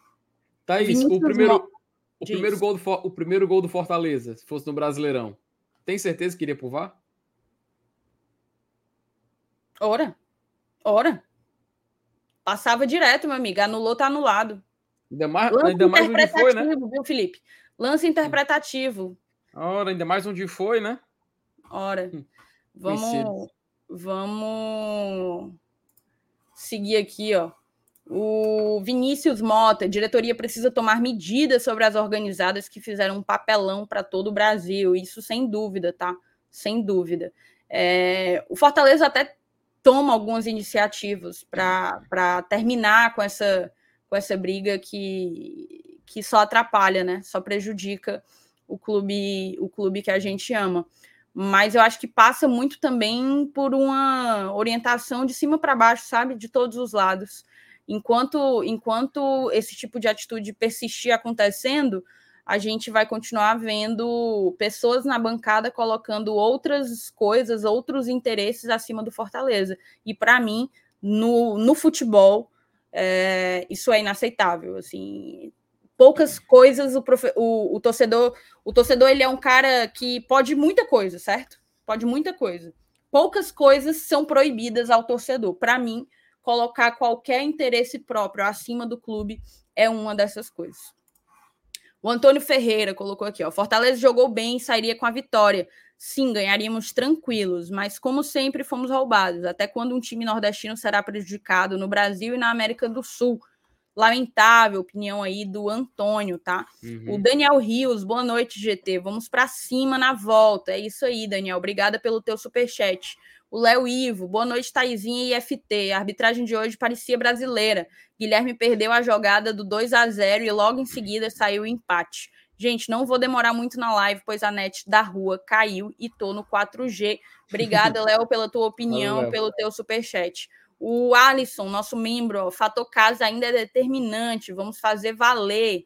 Speaker 3: Thaís, Vinícius o primeiro, o primeiro, gol do, o primeiro gol do Fortaleza, se fosse no Brasileirão, tem certeza que iria pro VAR?
Speaker 2: Ora, ora. Passava direto, meu amigo. Anulou, tá anulado.
Speaker 3: Ainda mais, Lance ainda mais onde foi, né?
Speaker 2: Viu, Felipe? Lance interpretativo.
Speaker 3: Ora, ainda mais onde foi, né?
Speaker 2: Ora. Hum, vamos, vamos seguir aqui, ó. O Vinícius Mota, diretoria precisa tomar medidas sobre as organizadas que fizeram um papelão para todo o Brasil. Isso sem dúvida, tá? Sem dúvida. É, o Fortaleza até toma algumas iniciativas para terminar com essa, com essa briga que, que só atrapalha, né? Só prejudica o clube, o clube que a gente ama. Mas eu acho que passa muito também por uma orientação de cima para baixo, sabe? De todos os lados. Enquanto, enquanto esse tipo de atitude persistir acontecendo, a gente vai continuar vendo pessoas na bancada colocando outras coisas, outros interesses acima do Fortaleza. E para mim, no, no futebol, é, isso é inaceitável. Assim, poucas coisas o, profe, o, o, torcedor, o torcedor ele é um cara que pode muita coisa, certo? Pode muita coisa. Poucas coisas são proibidas ao torcedor. Para mim, colocar qualquer interesse próprio acima do clube é uma dessas coisas. O Antônio Ferreira colocou aqui, ó. Fortaleza jogou bem e sairia com a vitória. Sim, ganharíamos tranquilos, mas como sempre fomos roubados. Até quando um time nordestino será prejudicado no Brasil e na América do Sul? Lamentável opinião aí do Antônio, tá? Uhum. O Daniel Rios, boa noite, GT. Vamos para cima na volta. É isso aí, Daniel. Obrigada pelo teu superchat. O Léo Ivo, boa noite, Taizinha e FT. A arbitragem de hoje parecia brasileira. Guilherme perdeu a jogada do 2 a 0 e logo em seguida saiu o empate. Gente, não vou demorar muito na live, pois a net da rua caiu e tô no 4G. Obrigada, Léo, pela tua opinião, Valeu, pelo teu superchat. O Alisson, nosso membro, fator casa ainda é determinante. Vamos fazer valer.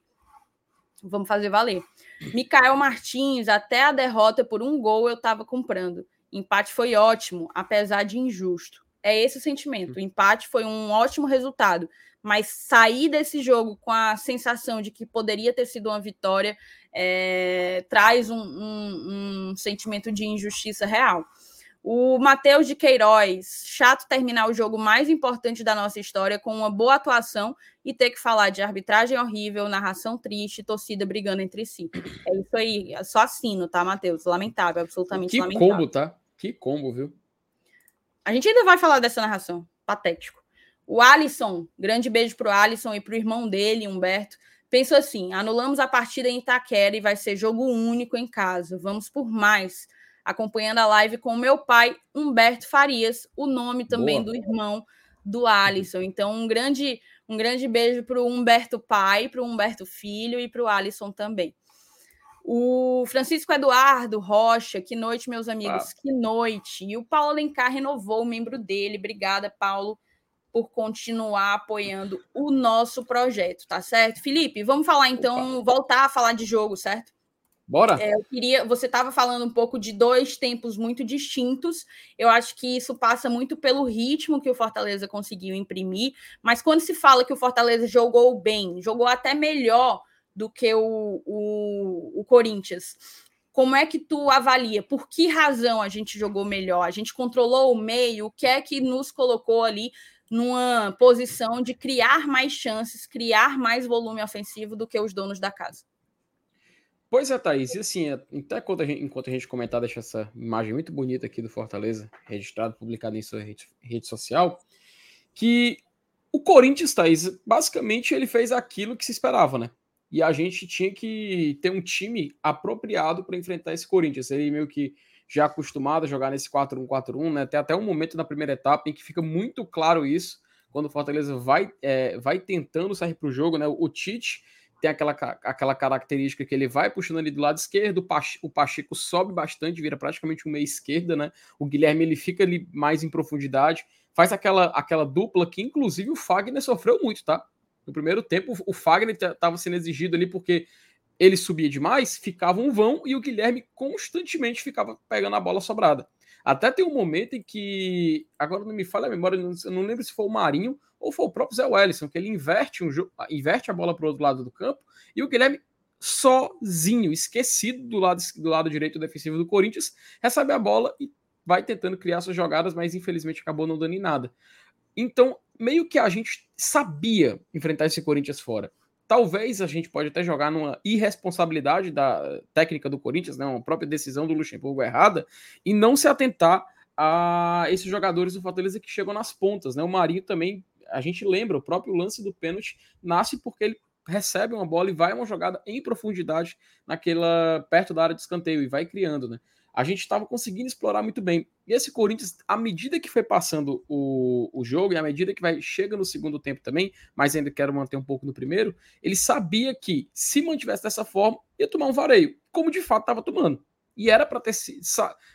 Speaker 2: Vamos fazer valer. Mikael Martins, até a derrota por um gol eu estava comprando. Empate foi ótimo, apesar de injusto. É esse o sentimento. O empate foi um ótimo resultado, mas sair desse jogo com a sensação de que poderia ter sido uma vitória é, traz um, um, um sentimento de injustiça real. O Matheus de Queiroz, chato terminar o jogo mais importante da nossa história com uma boa atuação e ter que falar de arbitragem horrível, narração triste, torcida brigando entre si. É isso aí, só assino, tá, Matheus? Lamentável, absolutamente
Speaker 3: que
Speaker 2: lamentável.
Speaker 3: Que combo, tá? Que combo, viu?
Speaker 2: A gente ainda vai falar dessa narração. Patético. O Alisson, grande beijo pro Alisson e pro irmão dele, Humberto. Pensou assim: anulamos a partida em Itaquera e vai ser jogo único em casa. Vamos por mais. Acompanhando a live com o meu pai, Humberto Farias, o nome também Boa. do irmão do Alisson. Então, um grande, um grande beijo para o Humberto pai, para o Humberto filho e para o Alisson também. O Francisco Eduardo Rocha, que noite, meus amigos, ah. que noite. E o Paulo Alencar renovou o membro dele. Obrigada, Paulo, por continuar apoiando o nosso projeto, tá certo? Felipe, vamos falar então, Opa. voltar a falar de jogo, certo?
Speaker 3: Bora.
Speaker 2: É, eu queria. Você estava falando um pouco de dois tempos muito distintos. Eu acho que isso passa muito pelo ritmo que o Fortaleza conseguiu imprimir. Mas quando se fala que o Fortaleza jogou bem, jogou até melhor do que o, o, o Corinthians. Como é que tu avalia? Por que razão a gente jogou melhor? A gente controlou o meio? O que é que nos colocou ali numa posição de criar mais chances, criar mais volume ofensivo do que os donos da casa?
Speaker 3: Pois é, Thaís. E assim, até enquanto a gente, enquanto a gente comentar, deixa essa imagem muito bonita aqui do Fortaleza, registrado, publicado em sua rede, rede social, que o Corinthians, Thaís, basicamente ele fez aquilo que se esperava, né? e a gente tinha que ter um time apropriado para enfrentar esse Corinthians. Ele meio que já acostumado a jogar nesse 4-1-4-1, né? Tem até um momento na primeira etapa em que fica muito claro isso, quando o Fortaleza vai, é, vai tentando sair para o jogo, né? O Tite tem aquela, aquela característica que ele vai puxando ali do lado esquerdo, o Pacheco sobe bastante, vira praticamente um meia esquerda, né? O Guilherme ele fica ali mais em profundidade, faz aquela, aquela dupla que, inclusive, o Fagner sofreu muito, tá? No primeiro tempo, o Fagner estava sendo exigido ali porque ele subia demais, ficava um vão e o Guilherme constantemente ficava pegando a bola sobrada. Até tem um momento em que, agora não me falha a memória, eu não lembro se foi o Marinho ou foi o próprio Zé Wellison, que ele inverte, um, inverte a bola para o outro lado do campo e o Guilherme sozinho, esquecido do lado, do lado direito defensivo do Corinthians, recebe a bola e vai tentando criar suas jogadas, mas infelizmente acabou não dando em nada. Então, meio que a gente sabia enfrentar esse Corinthians fora. Talvez a gente pode até jogar numa irresponsabilidade da técnica do Corinthians, né, uma própria decisão do Luxemburgo errada, e não se atentar a esses jogadores do Fortaleza que chegam nas pontas. Né? O Marinho também, a gente lembra, o próprio lance do pênalti nasce porque ele recebe uma bola e vai uma jogada em profundidade naquela perto da área de escanteio e vai criando, né? A gente estava conseguindo explorar muito bem. E esse Corinthians, à medida que foi passando o, o jogo e à medida que vai chega no segundo tempo também, mas ainda quero manter um pouco no primeiro, ele sabia que se mantivesse dessa forma, ia tomar um vareio, como de fato estava tomando. E era para ter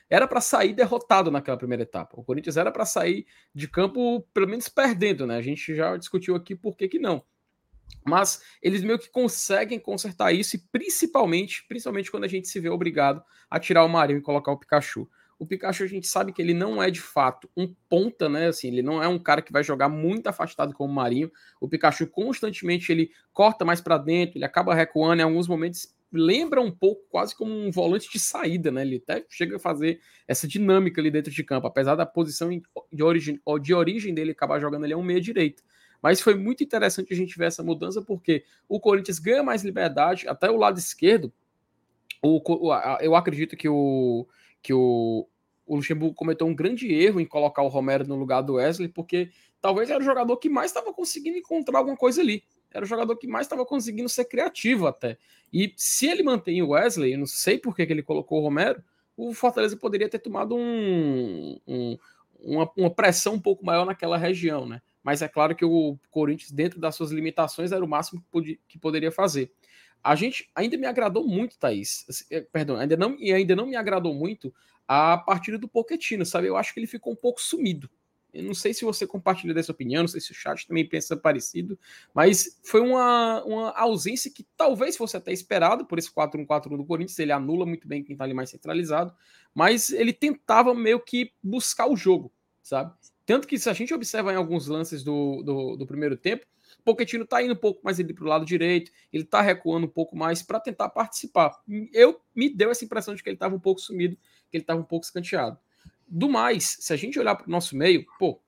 Speaker 3: era para sair derrotado naquela primeira etapa. O Corinthians era para sair de campo pelo menos perdendo, né? A gente já discutiu aqui por que, que não. Mas eles meio que conseguem consertar isso, e principalmente, principalmente quando a gente se vê obrigado a tirar o Marinho e colocar o Pikachu. O Pikachu a gente sabe que ele não é de fato um ponta, né? Assim, ele não é um cara que vai jogar muito afastado como o Marinho. O Pikachu constantemente ele corta mais para dentro, ele acaba recuando em alguns momentos lembra um pouco quase como um volante de saída, né? Ele até chega a fazer essa dinâmica ali dentro de campo, apesar da posição de origem, de origem dele acabar jogando ali é um meia direito. Mas foi muito interessante a gente ver essa mudança, porque o Corinthians ganha mais liberdade, até o lado esquerdo. O, eu acredito que o, que o, o Luxemburgo cometeu um grande erro em colocar o Romero no lugar do Wesley, porque talvez era o jogador que mais estava conseguindo encontrar alguma coisa ali. Era o jogador que mais estava conseguindo ser criativo até. E se ele mantém o Wesley, eu não sei por que, que ele colocou o Romero, o Fortaleza poderia ter tomado um, um uma, uma pressão um pouco maior naquela região, né? Mas é claro que o Corinthians, dentro das suas limitações, era o máximo que, podia, que poderia fazer. A gente ainda me agradou muito, Thaís. Assim, é, perdão, ainda não, e ainda não me agradou muito a partida do Poquetino, sabe? Eu acho que ele ficou um pouco sumido. Eu não sei se você compartilha dessa opinião, não sei se o chat também pensa parecido, mas foi uma, uma ausência que talvez fosse até esperado por esse 4-1-4-1 do Corinthians. Ele anula muito bem quem está ali mais centralizado, mas ele tentava meio que buscar o jogo, sabe? Tanto que se a gente observa em alguns lances do, do, do primeiro tempo, o Pochettino está indo um pouco mais para o lado direito, ele está recuando um pouco mais para tentar participar. Eu me deu essa impressão de que ele estava um pouco sumido, que ele estava um pouco escanteado. Do mais, se a gente olhar para o nosso meio, pô,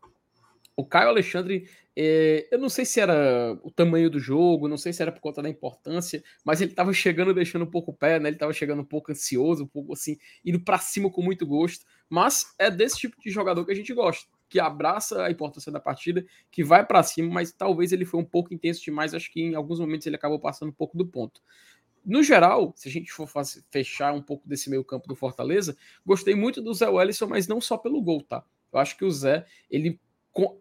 Speaker 3: o Caio Alexandre, é, eu não sei se era o tamanho do jogo, não sei se era por conta da importância, mas ele estava chegando deixando um pouco o pé, né? Ele estava chegando um pouco ansioso, um pouco assim, indo para cima com muito gosto. Mas é desse tipo de jogador que a gente gosta que abraça a importância da partida, que vai para cima, mas talvez ele foi um pouco intenso demais. Acho que em alguns momentos ele acabou passando um pouco do ponto. No geral, se a gente for fechar um pouco desse meio campo do Fortaleza, gostei muito do Zé Wellison, mas não só pelo gol, tá? Eu acho que o Zé, ele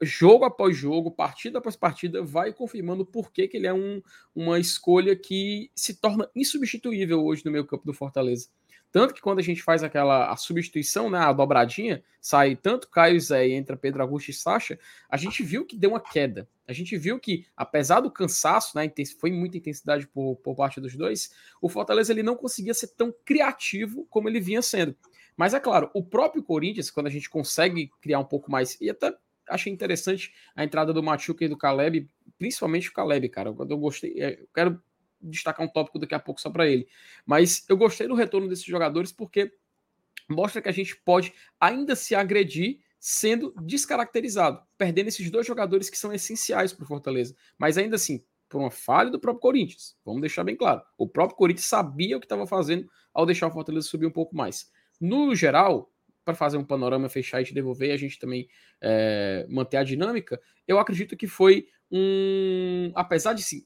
Speaker 3: jogo após jogo, partida após partida, vai confirmando por que, que ele é um, uma escolha que se torna insubstituível hoje no meio campo do Fortaleza. Tanto que quando a gente faz aquela a substituição, né, a dobradinha, sai tanto Caio Zé e entra Pedro Augusto e Sacha, a gente viu que deu uma queda. A gente viu que, apesar do cansaço, né, foi muita intensidade por, por parte dos dois, o Fortaleza ele não conseguia ser tão criativo como ele vinha sendo. Mas é claro, o próprio Corinthians, quando a gente consegue criar um pouco mais, e até achei interessante a entrada do Machuca e do Caleb, principalmente o Caleb, cara. Eu gostei, é, eu quero destacar um tópico daqui a pouco só para ele. Mas eu gostei do retorno desses jogadores porque mostra que a gente pode ainda se agredir sendo descaracterizado, perdendo esses dois jogadores que são essenciais para o Fortaleza. Mas ainda assim, por uma falha do próprio Corinthians. Vamos deixar bem claro. O próprio Corinthians sabia o que estava fazendo ao deixar o Fortaleza subir um pouco mais. No geral, para fazer um panorama, fechar e te devolver, e a gente também é, manter a dinâmica, eu acredito que foi um. Apesar de sim,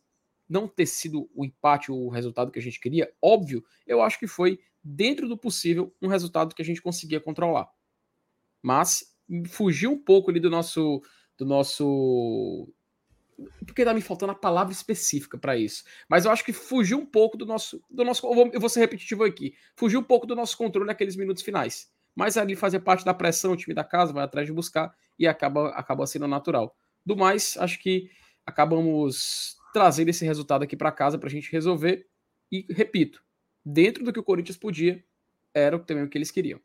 Speaker 3: não ter sido o empate o resultado que a gente queria, óbvio, eu acho que foi, dentro do possível, um resultado que a gente conseguia controlar. Mas fugiu um pouco ali do nosso. Do nosso porque tá me faltando a palavra específica para isso. Mas eu acho que fugiu um pouco do nosso. Do nosso eu, vou, eu vou ser repetitivo aqui. Fugiu um pouco do nosso controle naqueles minutos finais. mas ali fazer parte da pressão, o time da casa vai atrás de buscar e acaba, acaba sendo natural. Do mais, acho que acabamos trazendo esse resultado aqui para casa para a gente resolver. E repito, dentro do que o Corinthians podia, era também o que eles queriam.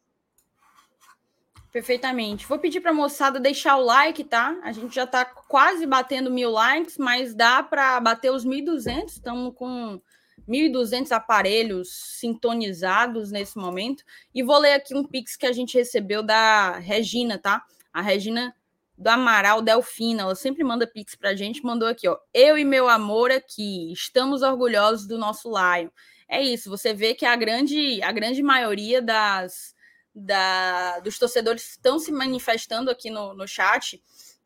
Speaker 2: Perfeitamente. Vou pedir para a moçada deixar o like, tá? A gente já está quase batendo mil likes, mas dá para bater os 1.200. Estamos com 1.200 aparelhos sintonizados nesse momento. E vou ler aqui um pix que a gente recebeu da Regina, tá? A Regina do Amaral Delfina, ela sempre manda pix para a gente, mandou aqui, ó. Eu e meu amor aqui, estamos orgulhosos do nosso Lion. É isso, você vê que a grande, a grande maioria das, da, dos torcedores estão se manifestando aqui no, no chat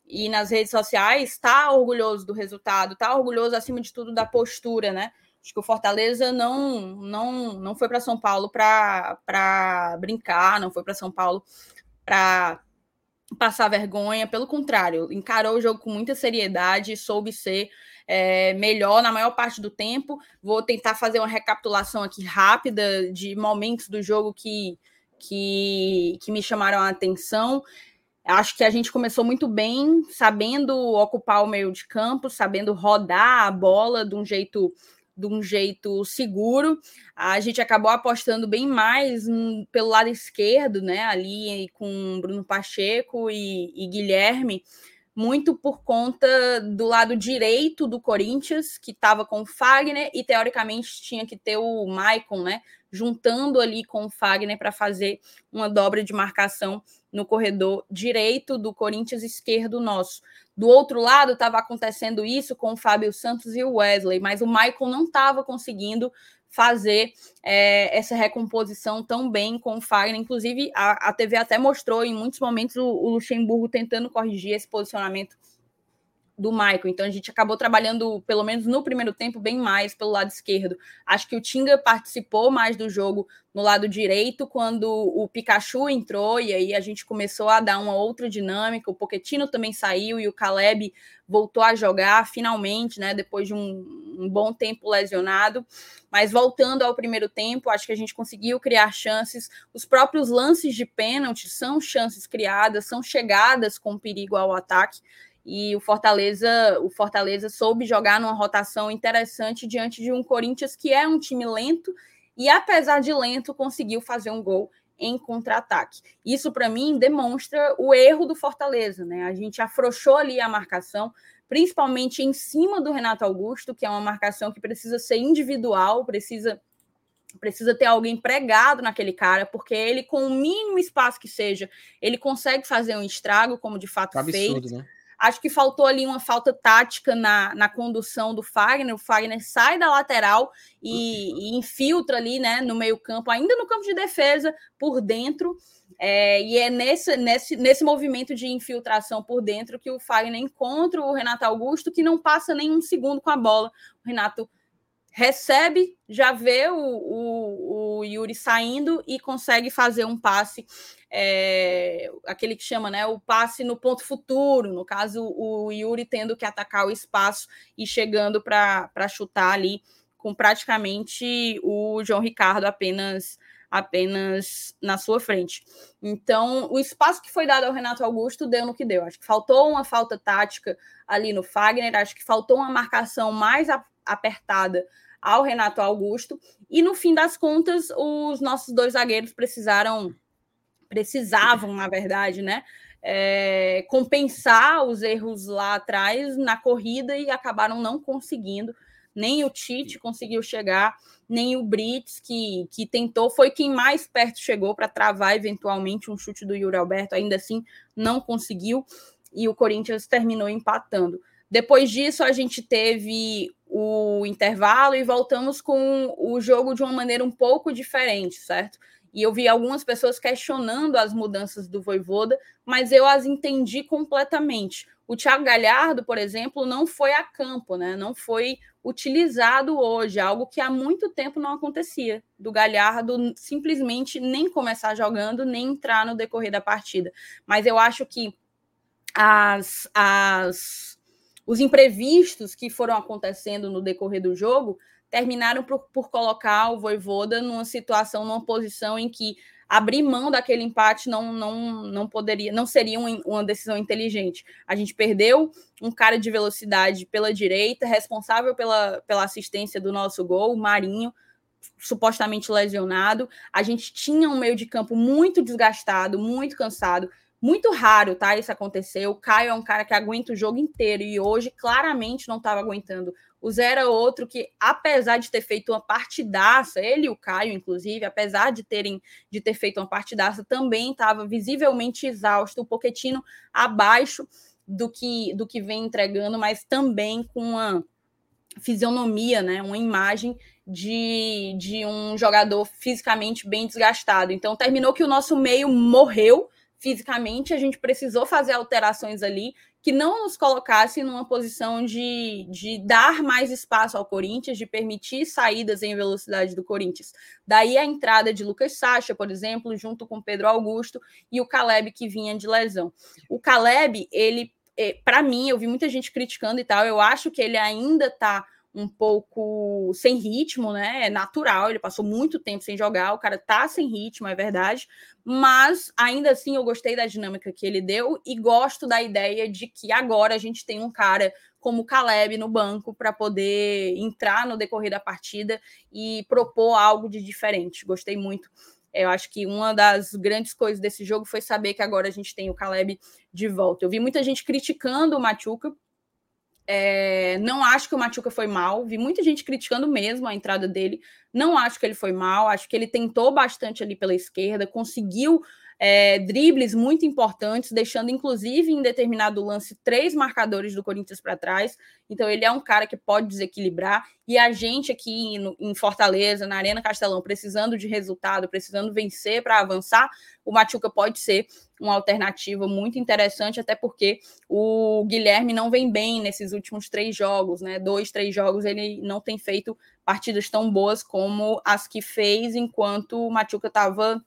Speaker 2: e nas redes sociais, está orgulhoso do resultado, está orgulhoso, acima de tudo, da postura, né? Acho que o Fortaleza não não, não foi para São Paulo para brincar, não foi para São Paulo para passar vergonha, pelo contrário, encarou o jogo com muita seriedade, soube ser é, melhor na maior parte do tempo. Vou tentar fazer uma recapitulação aqui rápida de momentos do jogo que, que, que me chamaram a atenção. Acho que a gente começou muito bem, sabendo ocupar o meio de campo, sabendo rodar a bola de um jeito de um jeito seguro. A gente acabou apostando bem mais pelo lado esquerdo, né? Ali com Bruno Pacheco e, e Guilherme, muito por conta do lado direito do Corinthians, que estava com o Fagner, e teoricamente tinha que ter o Maicon, né? Juntando ali com o Fagner para fazer uma dobra de marcação no corredor direito do Corinthians esquerdo nosso. Do outro lado, estava acontecendo isso com o Fábio Santos e o Wesley, mas o Michael não estava conseguindo fazer é, essa recomposição tão bem com o Fagner. Inclusive, a, a TV até mostrou em muitos momentos o, o Luxemburgo tentando corrigir esse posicionamento do Michael. Então a gente acabou trabalhando, pelo menos no primeiro tempo, bem mais pelo lado esquerdo. Acho que o Tinga participou mais do jogo no lado direito quando o Pikachu entrou e aí a gente começou a dar uma outra dinâmica. O Poquetino também saiu e o Caleb voltou a jogar finalmente, né? Depois de um, um bom tempo lesionado. Mas voltando ao primeiro tempo, acho que a gente conseguiu criar chances. Os próprios lances de pênalti são chances criadas, são chegadas com perigo ao ataque e o Fortaleza, o Fortaleza soube jogar numa rotação interessante diante de um Corinthians que é um time lento e apesar de lento conseguiu fazer um gol em contra-ataque. Isso para mim demonstra o erro do Fortaleza, né? A gente afrouxou ali a marcação, principalmente em cima do Renato Augusto, que é uma marcação que precisa ser individual, precisa precisa ter alguém pregado naquele cara, porque ele com o mínimo espaço que seja, ele consegue fazer um estrago, como de fato absurdo, fez. Né? Acho que faltou ali uma falta tática na, na condução do Fagner. O Fagner sai da lateral e, e infiltra ali né, no meio-campo, ainda no campo de defesa, por dentro. É, e é nesse, nesse, nesse movimento de infiltração por dentro que o Fagner encontra o Renato Augusto, que não passa nem um segundo com a bola. O Renato recebe, já vê o, o, o Yuri saindo e consegue fazer um passe, é, aquele que chama, né, o passe no ponto futuro, no caso, o Yuri tendo que atacar o espaço e chegando para chutar ali com praticamente o João Ricardo apenas apenas na sua frente. Então, o espaço que foi dado ao Renato Augusto deu no que deu. Acho que faltou uma falta tática ali no Fagner, acho que faltou uma marcação mais apertada ao Renato Augusto. E no fim das contas, os nossos dois zagueiros precisaram, precisavam, na verdade, né? É, compensar os erros lá atrás na corrida e acabaram não conseguindo. Nem o Tite conseguiu chegar, nem o Brits, que, que tentou, foi quem mais perto chegou para travar eventualmente um chute do Yuri Alberto, ainda assim não conseguiu, e o Corinthians terminou empatando. Depois disso, a gente teve o intervalo e voltamos com o jogo de uma maneira um pouco diferente, certo? E eu vi algumas pessoas questionando as mudanças do Voivoda, mas eu as entendi completamente. O Thiago Galhardo, por exemplo, não foi a campo, né? Não foi utilizado hoje, algo que há muito tempo não acontecia. Do Galhardo simplesmente nem começar jogando, nem entrar no decorrer da partida. Mas eu acho que as, as os imprevistos que foram acontecendo no decorrer do jogo terminaram por, por colocar o Voivoda numa situação, numa posição em que abrir mão daquele empate não, não, não poderia, não seria uma decisão inteligente. A gente perdeu um cara de velocidade pela direita, responsável pela, pela assistência do nosso gol, Marinho, supostamente lesionado. A gente tinha um meio de campo muito desgastado, muito cansado. Muito raro, tá? Isso acontecer. O Caio é um cara que aguenta o jogo inteiro e hoje claramente não estava aguentando. O Zé era outro que, apesar de ter feito uma partidaça, ele e o Caio, inclusive, apesar de terem de ter feito uma partidaça, também estava visivelmente exausto. O Poquetino abaixo do que do que vem entregando, mas também com uma fisionomia, né? Uma imagem de, de um jogador fisicamente bem desgastado. Então terminou que o nosso meio morreu fisicamente, a gente precisou fazer alterações ali que não nos colocasse numa posição de, de dar mais espaço ao Corinthians, de permitir saídas em velocidade do Corinthians. Daí a entrada de Lucas Sacha, por exemplo, junto com Pedro Augusto e o Caleb que vinha de lesão. O Caleb, ele, é, para mim, eu vi muita gente criticando e tal, eu acho que ele ainda está um pouco sem ritmo, né? É natural, ele passou muito tempo sem jogar, o cara tá sem ritmo, é verdade, mas ainda assim eu gostei da dinâmica que ele deu e gosto da ideia de que agora a gente tem um cara como o Caleb no banco para poder entrar no decorrer da partida e propor algo de diferente. Gostei muito. Eu acho que uma das grandes coisas desse jogo foi saber que agora a gente tem o Caleb de volta. Eu vi muita gente criticando o Machuca, é, não acho que o Machuca foi mal. Vi muita gente criticando mesmo a entrada dele. Não acho que ele foi mal. Acho que ele tentou bastante ali pela esquerda, conseguiu é, dribles muito importantes, deixando inclusive em determinado lance três marcadores do Corinthians para trás. Então ele é um cara que pode desequilibrar. E a gente aqui no, em Fortaleza, na Arena Castelão, precisando de resultado, precisando vencer para avançar, o Machuca pode ser uma alternativa muito interessante, até porque o Guilherme não vem bem nesses últimos três jogos, né? Dois, três jogos ele não tem feito partidas tão boas como as que fez enquanto o Machuca estava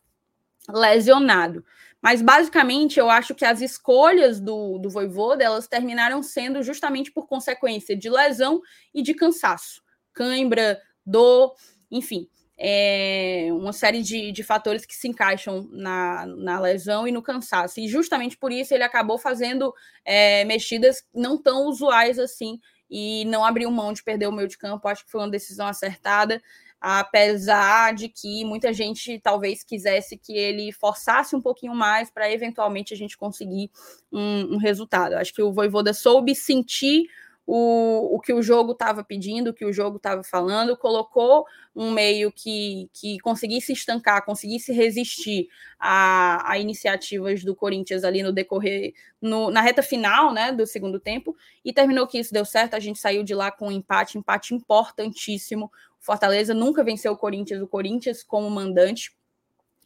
Speaker 2: lesionado. Mas basicamente eu acho que as escolhas do, do Voivoda elas terminaram sendo justamente por consequência de lesão e de cansaço. Cãibra, dor, enfim, é uma série de, de fatores que se encaixam na, na lesão e no cansaço. E justamente por isso ele acabou fazendo é, mexidas não tão usuais assim e não abriu mão de perder o meio de campo. Acho que foi uma decisão acertada apesar de que muita gente talvez quisesse que ele forçasse um pouquinho mais para eventualmente a gente conseguir um, um resultado. Acho que o Voivoda soube sentir o, o que o jogo estava pedindo, o que o jogo estava falando, colocou um meio que, que conseguisse estancar, conseguisse resistir a, a iniciativas do Corinthians ali no decorrer, no, na reta final né, do segundo tempo, e terminou que isso deu certo. A gente saiu de lá com um empate, empate importantíssimo. Fortaleza nunca venceu o Corinthians, o Corinthians como mandante.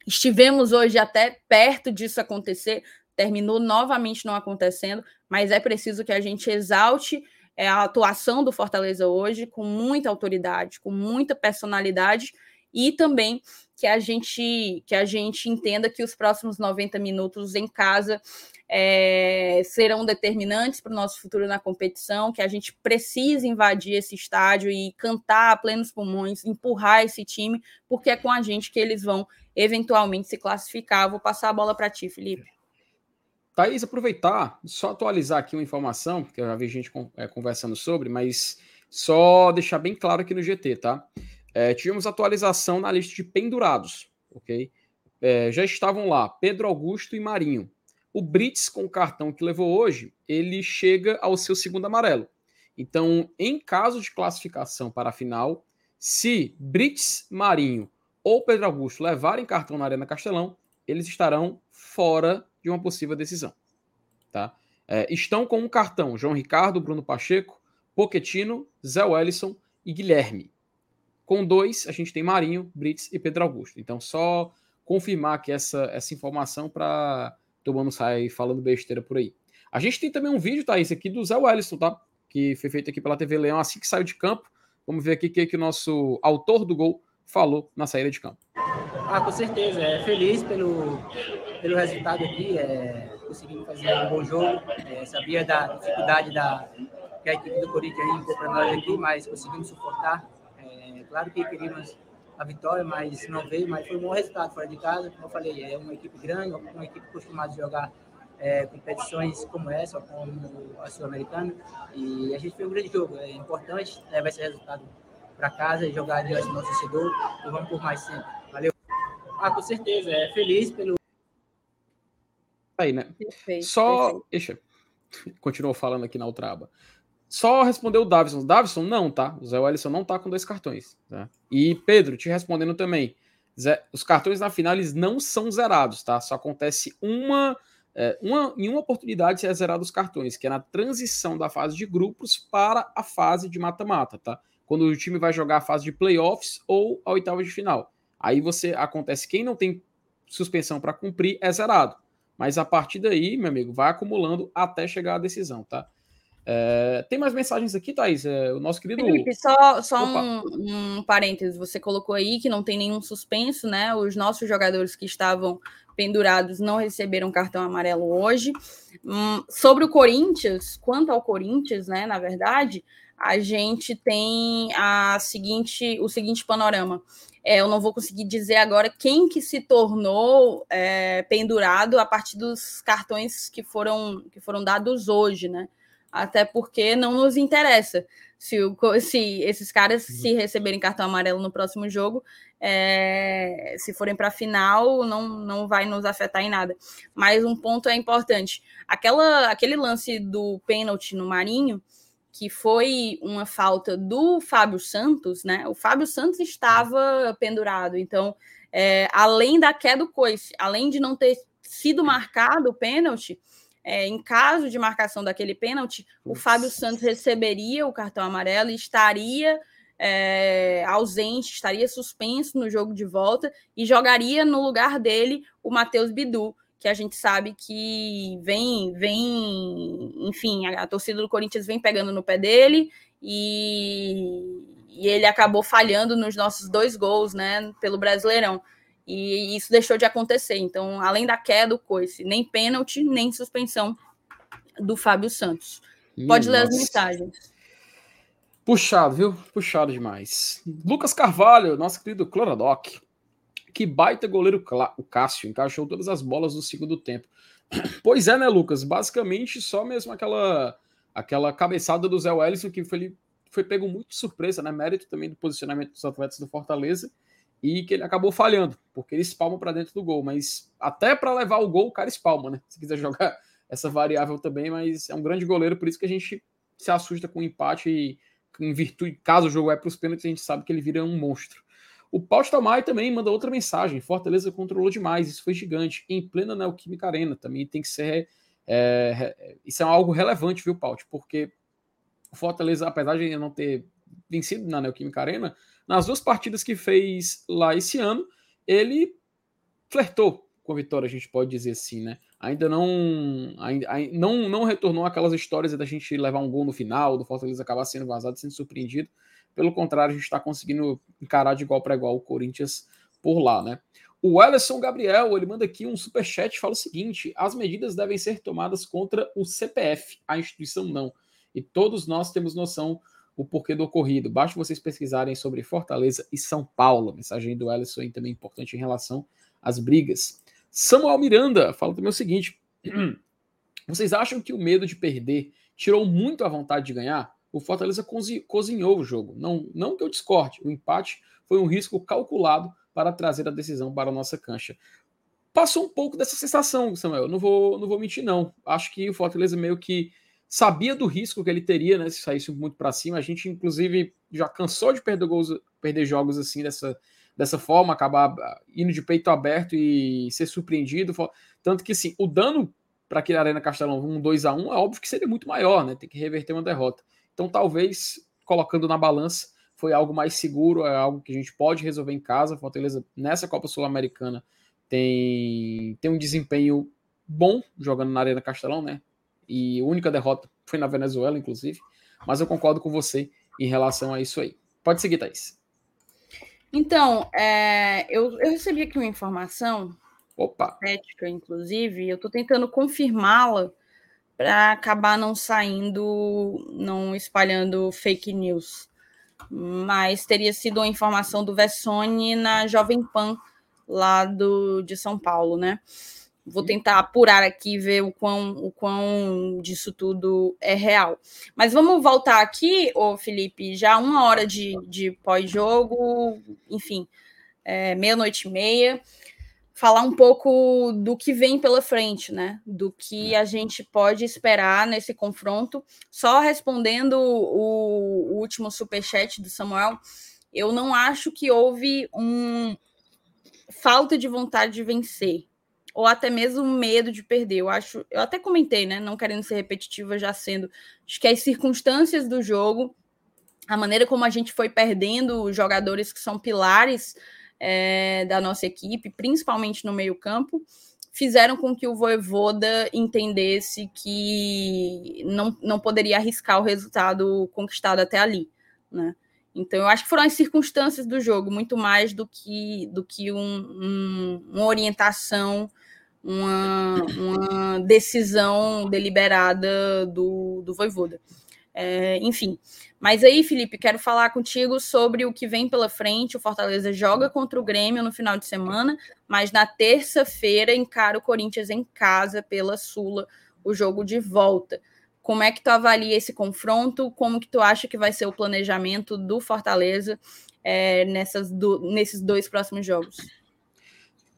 Speaker 2: Estivemos hoje até perto disso acontecer, terminou novamente não acontecendo, mas é preciso que a gente exalte é, a atuação do Fortaleza hoje com muita autoridade, com muita personalidade e também que a gente que a gente entenda que os próximos 90 minutos em casa é, serão determinantes para o nosso futuro na competição, que a gente precisa invadir esse estádio e cantar a plenos pulmões, empurrar esse time, porque é com a gente que eles vão eventualmente se classificar. Vou passar a bola para ti, Felipe.
Speaker 3: Thaís, aproveitar, só atualizar aqui uma informação, porque eu já vi gente é, conversando sobre, mas só deixar bem claro aqui no GT, tá? É, tivemos atualização na lista de pendurados, ok? É, já estavam lá Pedro Augusto e Marinho. O Brits, com o cartão que levou hoje, ele chega ao seu segundo amarelo. Então, em caso de classificação para a final, se Brits, Marinho ou Pedro Augusto levarem cartão na Arena Castelão, eles estarão fora de uma possível decisão. Tá? É, estão com um cartão João Ricardo, Bruno Pacheco, Poquetino, Zé Wellison e Guilherme. Com dois, a gente tem Marinho, Brits e Pedro Augusto. Então, só confirmar que essa, essa informação para todo mundo sai falando besteira por aí. A gente tem também um vídeo? Esse aqui do Zé Wellison, tá? Que foi feito aqui pela TV Leão assim que saiu de campo. Vamos ver aqui o que, que o nosso autor do gol falou na saída de campo.
Speaker 6: Ah, com certeza. É feliz pelo, pelo resultado aqui. É, conseguimos fazer um bom jogo. É, sabia da dificuldade da, que a equipe do Corinthians impôs para nós aqui, mas conseguimos suportar. É, claro que queríamos a vitória, mas não veio, mas foi um bom resultado fora de casa. Como eu falei, é uma equipe grande, uma equipe acostumada a jogar é, competições como essa, como a Sul-Americana, e a gente fez um grande jogo. É importante levar esse resultado para casa e jogar diante do nosso torcedor, e vamos por mais sempre. Valeu! Ah, com certeza, é feliz pelo.
Speaker 3: Aí, né? Perfeito, Só. Perfeito. Continuou falando aqui na outra aba. Só respondeu o Davison. Davison, não, tá? O Zé Wellison não tá com dois cartões. Tá? E Pedro, te respondendo também. Zé, os cartões na final eles não são zerados, tá? Só acontece uma, é, uma em uma oportunidade se é zerado os cartões, que é na transição da fase de grupos para a fase de mata-mata, tá? Quando o time vai jogar a fase de playoffs ou a oitava de final. Aí você acontece quem não tem suspensão para cumprir é zerado. Mas a partir daí, meu amigo, vai acumulando até chegar à decisão, tá? É, tem mais mensagens aqui, Thaís? É, o nosso querido.
Speaker 2: Felipe, só, só um, um parênteses. Você colocou aí que não tem nenhum suspenso, né? Os nossos jogadores que estavam pendurados não receberam cartão amarelo hoje. Hum, sobre o Corinthians, quanto ao Corinthians, né? Na verdade, a gente tem a seguinte, o seguinte panorama. É, eu não vou conseguir dizer agora quem que se tornou é, pendurado a partir dos cartões que foram, que foram dados hoje, né? até porque não nos interessa se, o, se esses caras uhum. se receberem cartão amarelo no próximo jogo, é, se forem para a final, não, não vai nos afetar em nada. Mas um ponto é importante: aquela, aquele lance do pênalti no Marinho, que foi uma falta do Fábio Santos, né? O Fábio Santos estava pendurado, então, é, além da queda do coice, além de não ter sido marcado o pênalti é, em caso de marcação daquele pênalti, o Fábio Santos receberia o cartão amarelo e estaria é, ausente, estaria suspenso no jogo de volta e jogaria no lugar dele o Matheus Bidu, que a gente sabe que vem, vem, enfim, a, a torcida do Corinthians vem pegando no pé dele e, e ele acabou falhando nos nossos dois gols, né, pelo Brasileirão. E isso deixou de acontecer. Então, além da queda do coice, nem pênalti, nem suspensão do Fábio Santos. Pode ler as mensagens.
Speaker 3: Puxado, viu? Puxado demais. Lucas Carvalho, nosso querido Cloradoc. Que baita goleiro o Cássio, encaixou todas as bolas do segundo tempo. Pois é, né, Lucas? Basicamente só mesmo aquela aquela cabeçada do Zé Wellison que foi, foi pego muito de surpresa, né? Mérito também do posicionamento dos atletas do Fortaleza e que ele acabou falhando, porque ele espalma para dentro do gol, mas até para levar o gol o cara espalma, né? Se quiser jogar essa variável também, mas é um grande goleiro, por isso que a gente se assusta com o empate e em virtude, caso o jogo é para os pênaltis, a gente sabe que ele vira um monstro. O Paulo Tamai também manda outra mensagem. Fortaleza controlou demais, isso foi gigante. Em plena Neoquímica Arena também tem que ser. É, isso é algo relevante, viu, Paulo? Porque o Fortaleza, apesar de não ter vencido na Neoquímica Arena, nas duas partidas que fez lá esse ano, ele flertou com a vitória, a gente pode dizer assim, né? Ainda não, ainda, não, não retornou aquelas histórias da gente levar um gol no final, do Fortaleza acabar sendo vazado, sendo surpreendido. Pelo contrário, a gente está conseguindo encarar de igual para igual o Corinthians por lá, né? O Ellison Gabriel, ele manda aqui um super chat fala o seguinte: as medidas devem ser tomadas contra o CPF, a instituição não. E todos nós temos noção o porquê do ocorrido. Basta vocês pesquisarem sobre Fortaleza e São Paulo. mensagem do Ellison aí também importante em relação às brigas. Samuel Miranda fala também o seguinte: vocês acham que o medo de perder tirou muito a vontade de ganhar? O Fortaleza cozinhou o jogo. Não, não que eu discorde, o empate foi um risco calculado para trazer a decisão para a nossa cancha. Passou um pouco dessa sensação, Samuel. Não vou, não vou mentir, não. Acho que o Fortaleza meio que sabia do risco que ele teria, né, se saísse muito para cima. A gente, inclusive, já cansou de perder, gols, perder jogos assim dessa, dessa forma, acabar ah, indo de peito aberto e ser surpreendido. Tanto que, sim, o dano para aquele Arena Castelão um 2 a 1 é óbvio que seria muito maior, né? Tem que reverter uma derrota. Então, talvez, colocando na balança, foi algo mais seguro, é algo que a gente pode resolver em casa. Fortaleza, nessa Copa Sul-Americana, tem, tem um desempenho bom jogando na Arena Castelão, né? e a única derrota foi na Venezuela, inclusive. Mas eu concordo com você em relação a isso aí. Pode seguir, Thaís.
Speaker 2: Então, é, eu, eu recebi aqui uma informação,
Speaker 3: Opa.
Speaker 2: ética, inclusive, eu estou tentando confirmá-la para acabar não saindo, não espalhando fake news. mas teria sido uma informação do Vessone na Jovem Pan, lá do, de São Paulo, né? Vou tentar apurar aqui e ver o quão, o quão disso tudo é real. Mas vamos voltar aqui, ô Felipe, já uma hora de, de pós-jogo, enfim, é, meia-noite e meia, falar um pouco do que vem pela frente, né? Do que a gente pode esperar nesse confronto. Só respondendo o, o último superchat do Samuel, eu não acho que houve um falta de vontade de vencer ou até mesmo medo de perder. Eu acho, eu até comentei, né? Não querendo ser repetitiva, já sendo, acho que as circunstâncias do jogo, a maneira como a gente foi perdendo jogadores que são pilares é, da nossa equipe, principalmente no meio-campo, fizeram com que o Voivoda entendesse que não, não poderia arriscar o resultado conquistado até ali, né? Então, eu acho que foram as circunstâncias do jogo, muito mais do que, do que um, um, uma orientação uma, uma decisão deliberada do, do Voivoda. É, enfim, mas aí, Felipe, quero falar contigo sobre o que vem pela frente. O Fortaleza joga contra o Grêmio no final de semana, mas na terça-feira encara o Corinthians em casa pela Sula, o jogo de volta. Como é que tu avalia esse confronto? Como que tu acha que vai ser o planejamento do Fortaleza é, nessas do, nesses dois próximos jogos?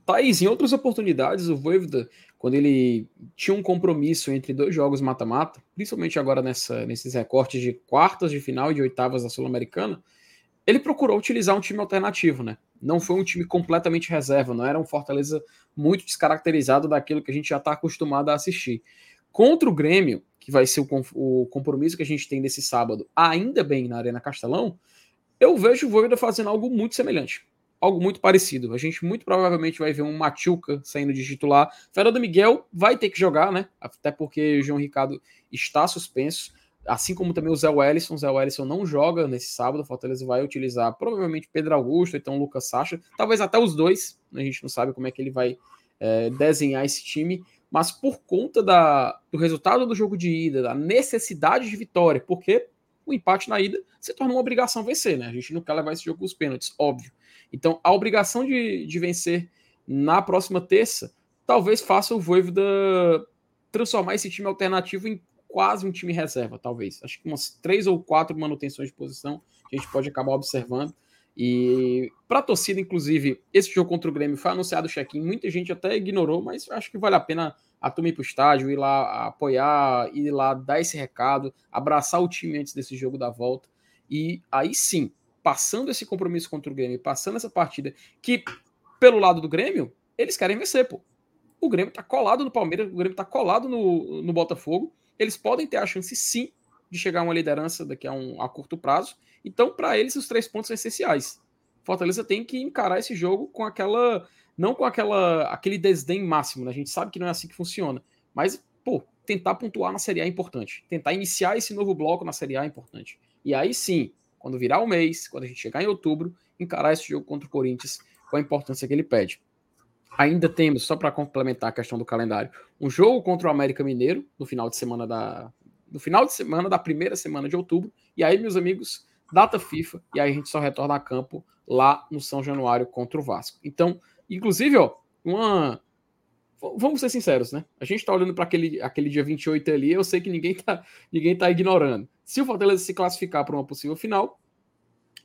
Speaker 3: Thaís, em outras oportunidades, o Voivoda, quando ele tinha um compromisso entre dois jogos mata-mata, principalmente agora nessa, nesses recortes de quartas de final e de oitavas da Sul-Americana, ele procurou utilizar um time alternativo, né? Não foi um time completamente reserva, não era um Fortaleza muito descaracterizado daquilo que a gente já está acostumado a assistir. Contra o Grêmio, que vai ser o, o, compromisso que a gente tem nesse sábado, ainda bem na Arena Castelão, eu vejo o Voivoda fazendo algo muito semelhante algo muito parecido. A gente muito provavelmente vai ver um Machuca saindo de titular. Fernando Miguel vai ter que jogar, né? Até porque o João Ricardo está suspenso. Assim como também o Zé Wellison. O Zé Wellison não joga nesse sábado. O Fortaleza vai utilizar provavelmente Pedro Augusto, então Lucas Sacha. Talvez até os dois. A gente não sabe como é que ele vai é, desenhar esse time. Mas por conta da, do resultado do jogo de ida, da necessidade de vitória, porque o empate na ida se torna uma obrigação vencer, né? A gente não quer levar esse jogo com os pênaltis, óbvio. Então, a obrigação de, de vencer na próxima terça talvez faça o Voivoda transformar esse time alternativo em quase um time reserva, talvez. Acho que umas três ou quatro manutenções de posição a gente pode acabar observando. E para a torcida, inclusive, esse jogo contra o Grêmio foi anunciado o check-in. Muita gente até ignorou, mas acho que vale a pena a turma ir para o estádio, ir lá apoiar, ir lá dar esse recado, abraçar o time antes desse jogo da volta. E aí sim, passando esse compromisso contra o Grêmio, passando essa partida, que pelo lado do Grêmio, eles querem vencer, pô. O Grêmio tá colado no Palmeiras, o Grêmio tá colado no, no Botafogo. Eles podem ter a chance, sim, de chegar a uma liderança daqui a, um, a curto prazo. Então, para eles, os três pontos são essenciais. Fortaleza tem que encarar esse jogo com aquela. Não com aquela aquele desdém máximo, né? A gente sabe que não é assim que funciona. Mas, pô, tentar pontuar na Série A é importante. Tentar iniciar esse novo bloco na Série A é importante. E aí sim, quando virar o mês, quando a gente chegar em outubro, encarar esse jogo contra o Corinthians com a importância que ele pede. Ainda temos, só para complementar a questão do calendário, um jogo contra o América Mineiro no final de semana da no final de semana da primeira semana de outubro. E aí, meus amigos, data FIFA e aí a gente só retorna a campo lá no São Januário contra o Vasco. Então, inclusive, ó, uma vamos ser sinceros, né? A gente tá olhando para aquele, aquele dia 28 ali, eu sei que ninguém tá, ninguém tá ignorando. Se o Fortaleza se classificar para uma possível final,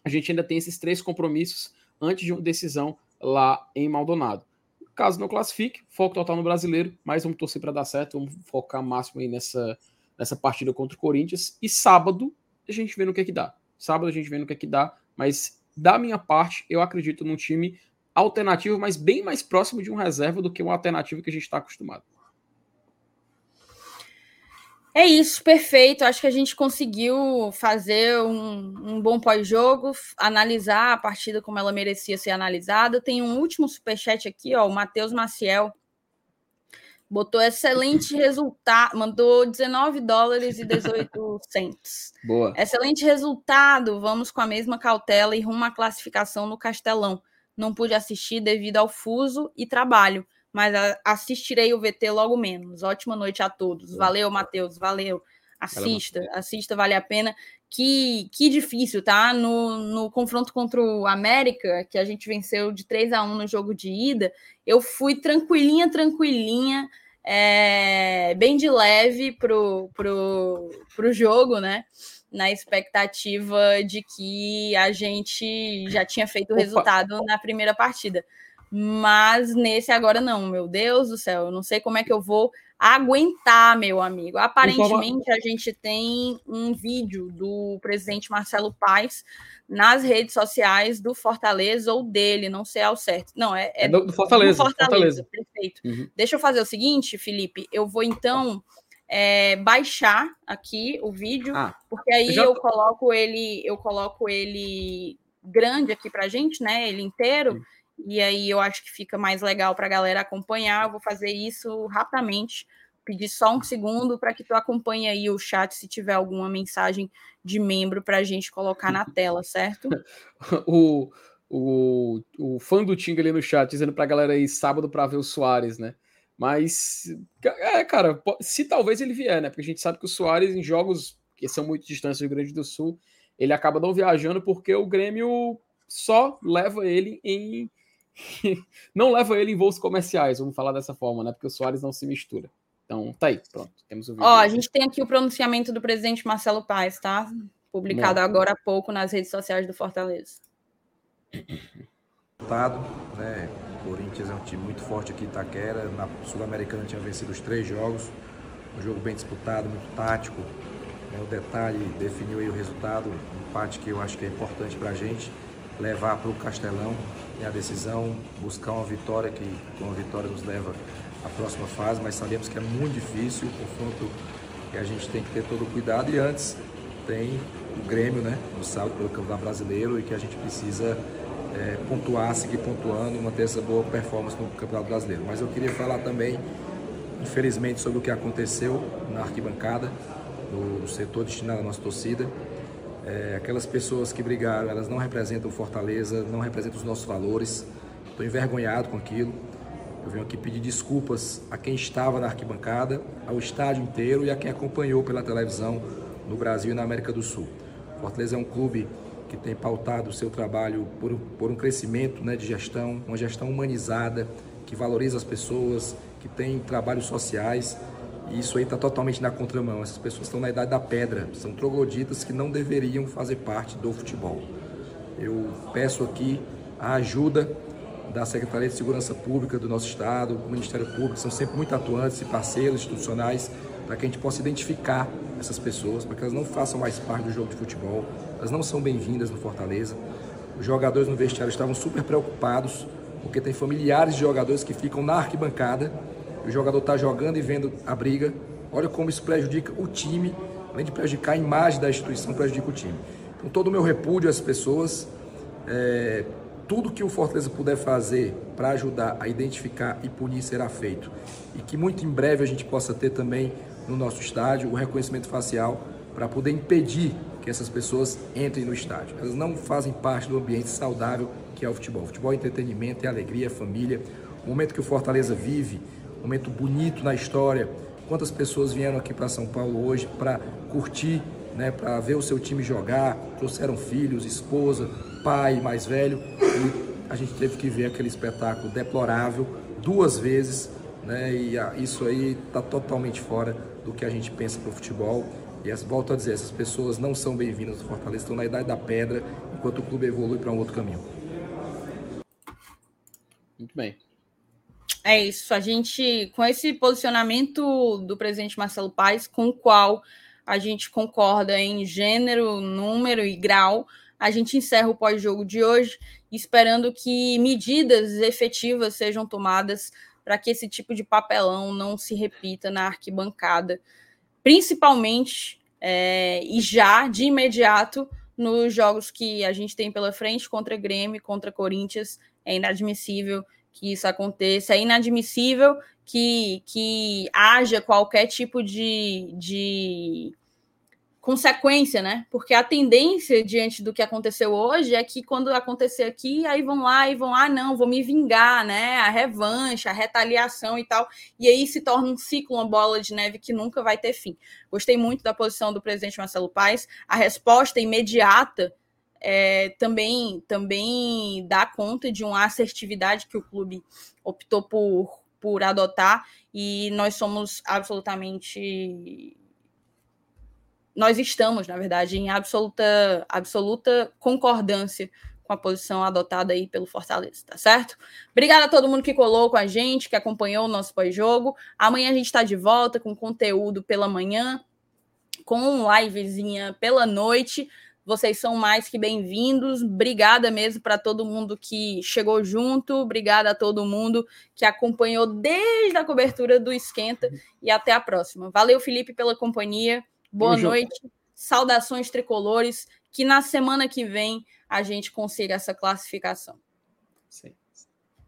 Speaker 3: a gente ainda tem esses três compromissos antes de uma decisão lá em Maldonado. Caso não classifique, foco total no brasileiro, mas vamos torcer para dar certo, vamos focar máximo aí nessa, nessa partida contra o Corinthians. E sábado a gente vê no que é que dá. Sábado a gente vê no que é que dá, mas da minha parte, eu acredito num time alternativo, mas bem mais próximo de um reserva do que uma alternativa que a gente está acostumado.
Speaker 2: É isso, perfeito. Acho que a gente conseguiu fazer um, um bom pós-jogo, analisar a partida como ela merecia ser analisada. Tem um último superchat aqui, ó, o Matheus Maciel. Botou excelente resultado, mandou 19 dólares e 18 centos.
Speaker 3: Boa.
Speaker 2: Excelente resultado. Vamos com a mesma cautela e rumo à classificação no Castelão não pude assistir devido ao fuso e trabalho, mas assistirei o VT logo menos. Ótima noite a todos. Valeu, Matheus, valeu. Assista, assista, vale a pena. Que, que difícil, tá? No, no confronto contra o América, que a gente venceu de 3 a 1 no jogo de ida, eu fui tranquilinha, tranquilinha, é, bem de leve pro, pro, pro jogo, né? Na expectativa de que a gente já tinha feito o resultado na primeira partida. Mas nesse agora não, meu Deus do céu, eu não sei como é que eu vou aguentar, meu amigo. Aparentemente, a gente tem um vídeo do presidente Marcelo Paes nas redes sociais do Fortaleza ou dele, não sei ao certo. Não, é, é,
Speaker 3: é do, Fortaleza.
Speaker 2: Do Fortaleza, Fortaleza. perfeito. Uhum. Deixa eu fazer o seguinte, Felipe, eu vou então é, baixar aqui o vídeo, ah, porque aí eu, já... eu, coloco ele, eu coloco ele grande aqui pra gente, né? Ele inteiro. Uhum e aí eu acho que fica mais legal para a galera acompanhar. Eu vou fazer isso rapidamente, pedir só um segundo para que tu acompanhe aí o chat se tiver alguma mensagem de membro para a gente colocar na tela, certo?
Speaker 3: o, o, o fã do Tinga ali no chat dizendo para a galera ir sábado para ver o Soares, né? Mas, é, cara, se talvez ele vier, né? Porque a gente sabe que o Soares, em jogos que são muito distantes do Grande do Sul, ele acaba não viajando porque o Grêmio só leva ele em não leva ele em voos comerciais, vamos falar dessa forma, né? Porque o Soares não se mistura. Então, tá aí, pronto. Temos o
Speaker 2: vídeo. Ó, a gente tem aqui o pronunciamento do presidente Marcelo Paes, tá? Publicado agora há pouco nas redes sociais do Fortaleza.
Speaker 7: Resultado, né? O Corinthians é um time muito forte aqui em Itaquera. Na Sul-Americana tinha vencido os três jogos. Um jogo bem disputado, muito tático. Né? O detalhe definiu aí o resultado. Um empate que eu acho que é importante para a gente levar para o Castelão a decisão, buscar uma vitória que com a vitória nos leva à próxima fase, mas sabemos que é muito difícil, o confronto que a gente tem que ter todo o cuidado e antes tem o Grêmio, né, no sábado pelo Campeonato Brasileiro e que a gente precisa é, pontuar, seguir pontuando e manter essa boa performance no Campeonato Brasileiro. Mas eu queria falar também, infelizmente, sobre o que aconteceu na arquibancada, no setor destinado à nossa torcida. É, aquelas pessoas que brigaram, elas não representam Fortaleza, não representam os nossos valores. Estou envergonhado com aquilo. Eu venho aqui pedir desculpas a quem estava na arquibancada, ao estádio inteiro e a quem acompanhou pela televisão no Brasil e na América do Sul. Fortaleza é um clube que tem pautado o seu trabalho por, por um crescimento né, de gestão, uma gestão humanizada, que valoriza as pessoas, que tem trabalhos sociais e isso aí está totalmente na contramão. Essas pessoas estão na idade da pedra, são trogloditas que não deveriam fazer parte do futebol. Eu peço aqui a ajuda da Secretaria de Segurança Pública do nosso Estado, do Ministério Público, são sempre muito atuantes e parceiros institucionais para que a gente possa identificar essas pessoas, para que elas não façam mais parte do jogo de futebol, elas não são bem-vindas no Fortaleza. Os jogadores no vestiário estavam super preocupados, porque tem familiares de jogadores que ficam na arquibancada o jogador está jogando e vendo a briga. Olha como isso prejudica o time, além de prejudicar a imagem da instituição, prejudica o time. Então, todo o meu repúdio às pessoas, é, tudo que o Fortaleza puder fazer para ajudar a identificar e punir será feito. E que muito em breve a gente possa ter também no nosso estádio o reconhecimento facial para poder impedir que essas pessoas entrem no estádio. Elas não fazem parte do ambiente saudável que é o futebol. O futebol é entretenimento, é alegria, é família. O momento que o Fortaleza vive, momento bonito na história. Quantas pessoas vieram aqui para São Paulo hoje para curtir, né, para ver o seu time jogar, trouxeram filhos, esposa, pai mais velho e a gente teve que ver aquele espetáculo deplorável duas vezes, né, e isso aí está totalmente fora do que a gente pensa para o futebol. E volto a dizer, essas pessoas não são bem-vindas no Fortaleza, estão na idade da pedra, enquanto o clube evolui para um outro caminho.
Speaker 3: Muito bem.
Speaker 2: É isso. A gente, com esse posicionamento do presidente Marcelo Paes, com o qual a gente concorda em gênero, número e grau, a gente encerra o pós-jogo de hoje, esperando que medidas efetivas sejam tomadas para que esse tipo de papelão não se repita na arquibancada, principalmente é, e já de imediato nos jogos que a gente tem pela frente contra Grêmio, contra Corinthians. É inadmissível que isso aconteça. É inadmissível que, que haja qualquer tipo de, de consequência, né? Porque a tendência diante do que aconteceu hoje é que quando acontecer aqui, aí vão lá e vão, ah, não, vou me vingar, né? A revanche, a retaliação e tal. E aí se torna um ciclo, uma bola de neve que nunca vai ter fim. Gostei muito da posição do presidente Marcelo Paes. A resposta imediata é, também, também dá conta de uma assertividade que o clube optou por, por adotar. E nós somos absolutamente nós estamos, na verdade, em absoluta, absoluta concordância com a posição adotada aí pelo Fortaleza, tá certo? Obrigada a todo mundo que colou com a gente, que acompanhou o nosso pós-jogo. Amanhã a gente está de volta com conteúdo pela manhã, com livezinha pela noite. Vocês são mais que bem-vindos. Obrigada mesmo para todo mundo que chegou junto. Obrigada a todo mundo que acompanhou desde a cobertura do Esquenta e até a próxima. Valeu, Felipe, pela companhia. Boa noite, saudações tricolores, que na semana que vem a gente consiga essa classificação.
Speaker 3: Sim.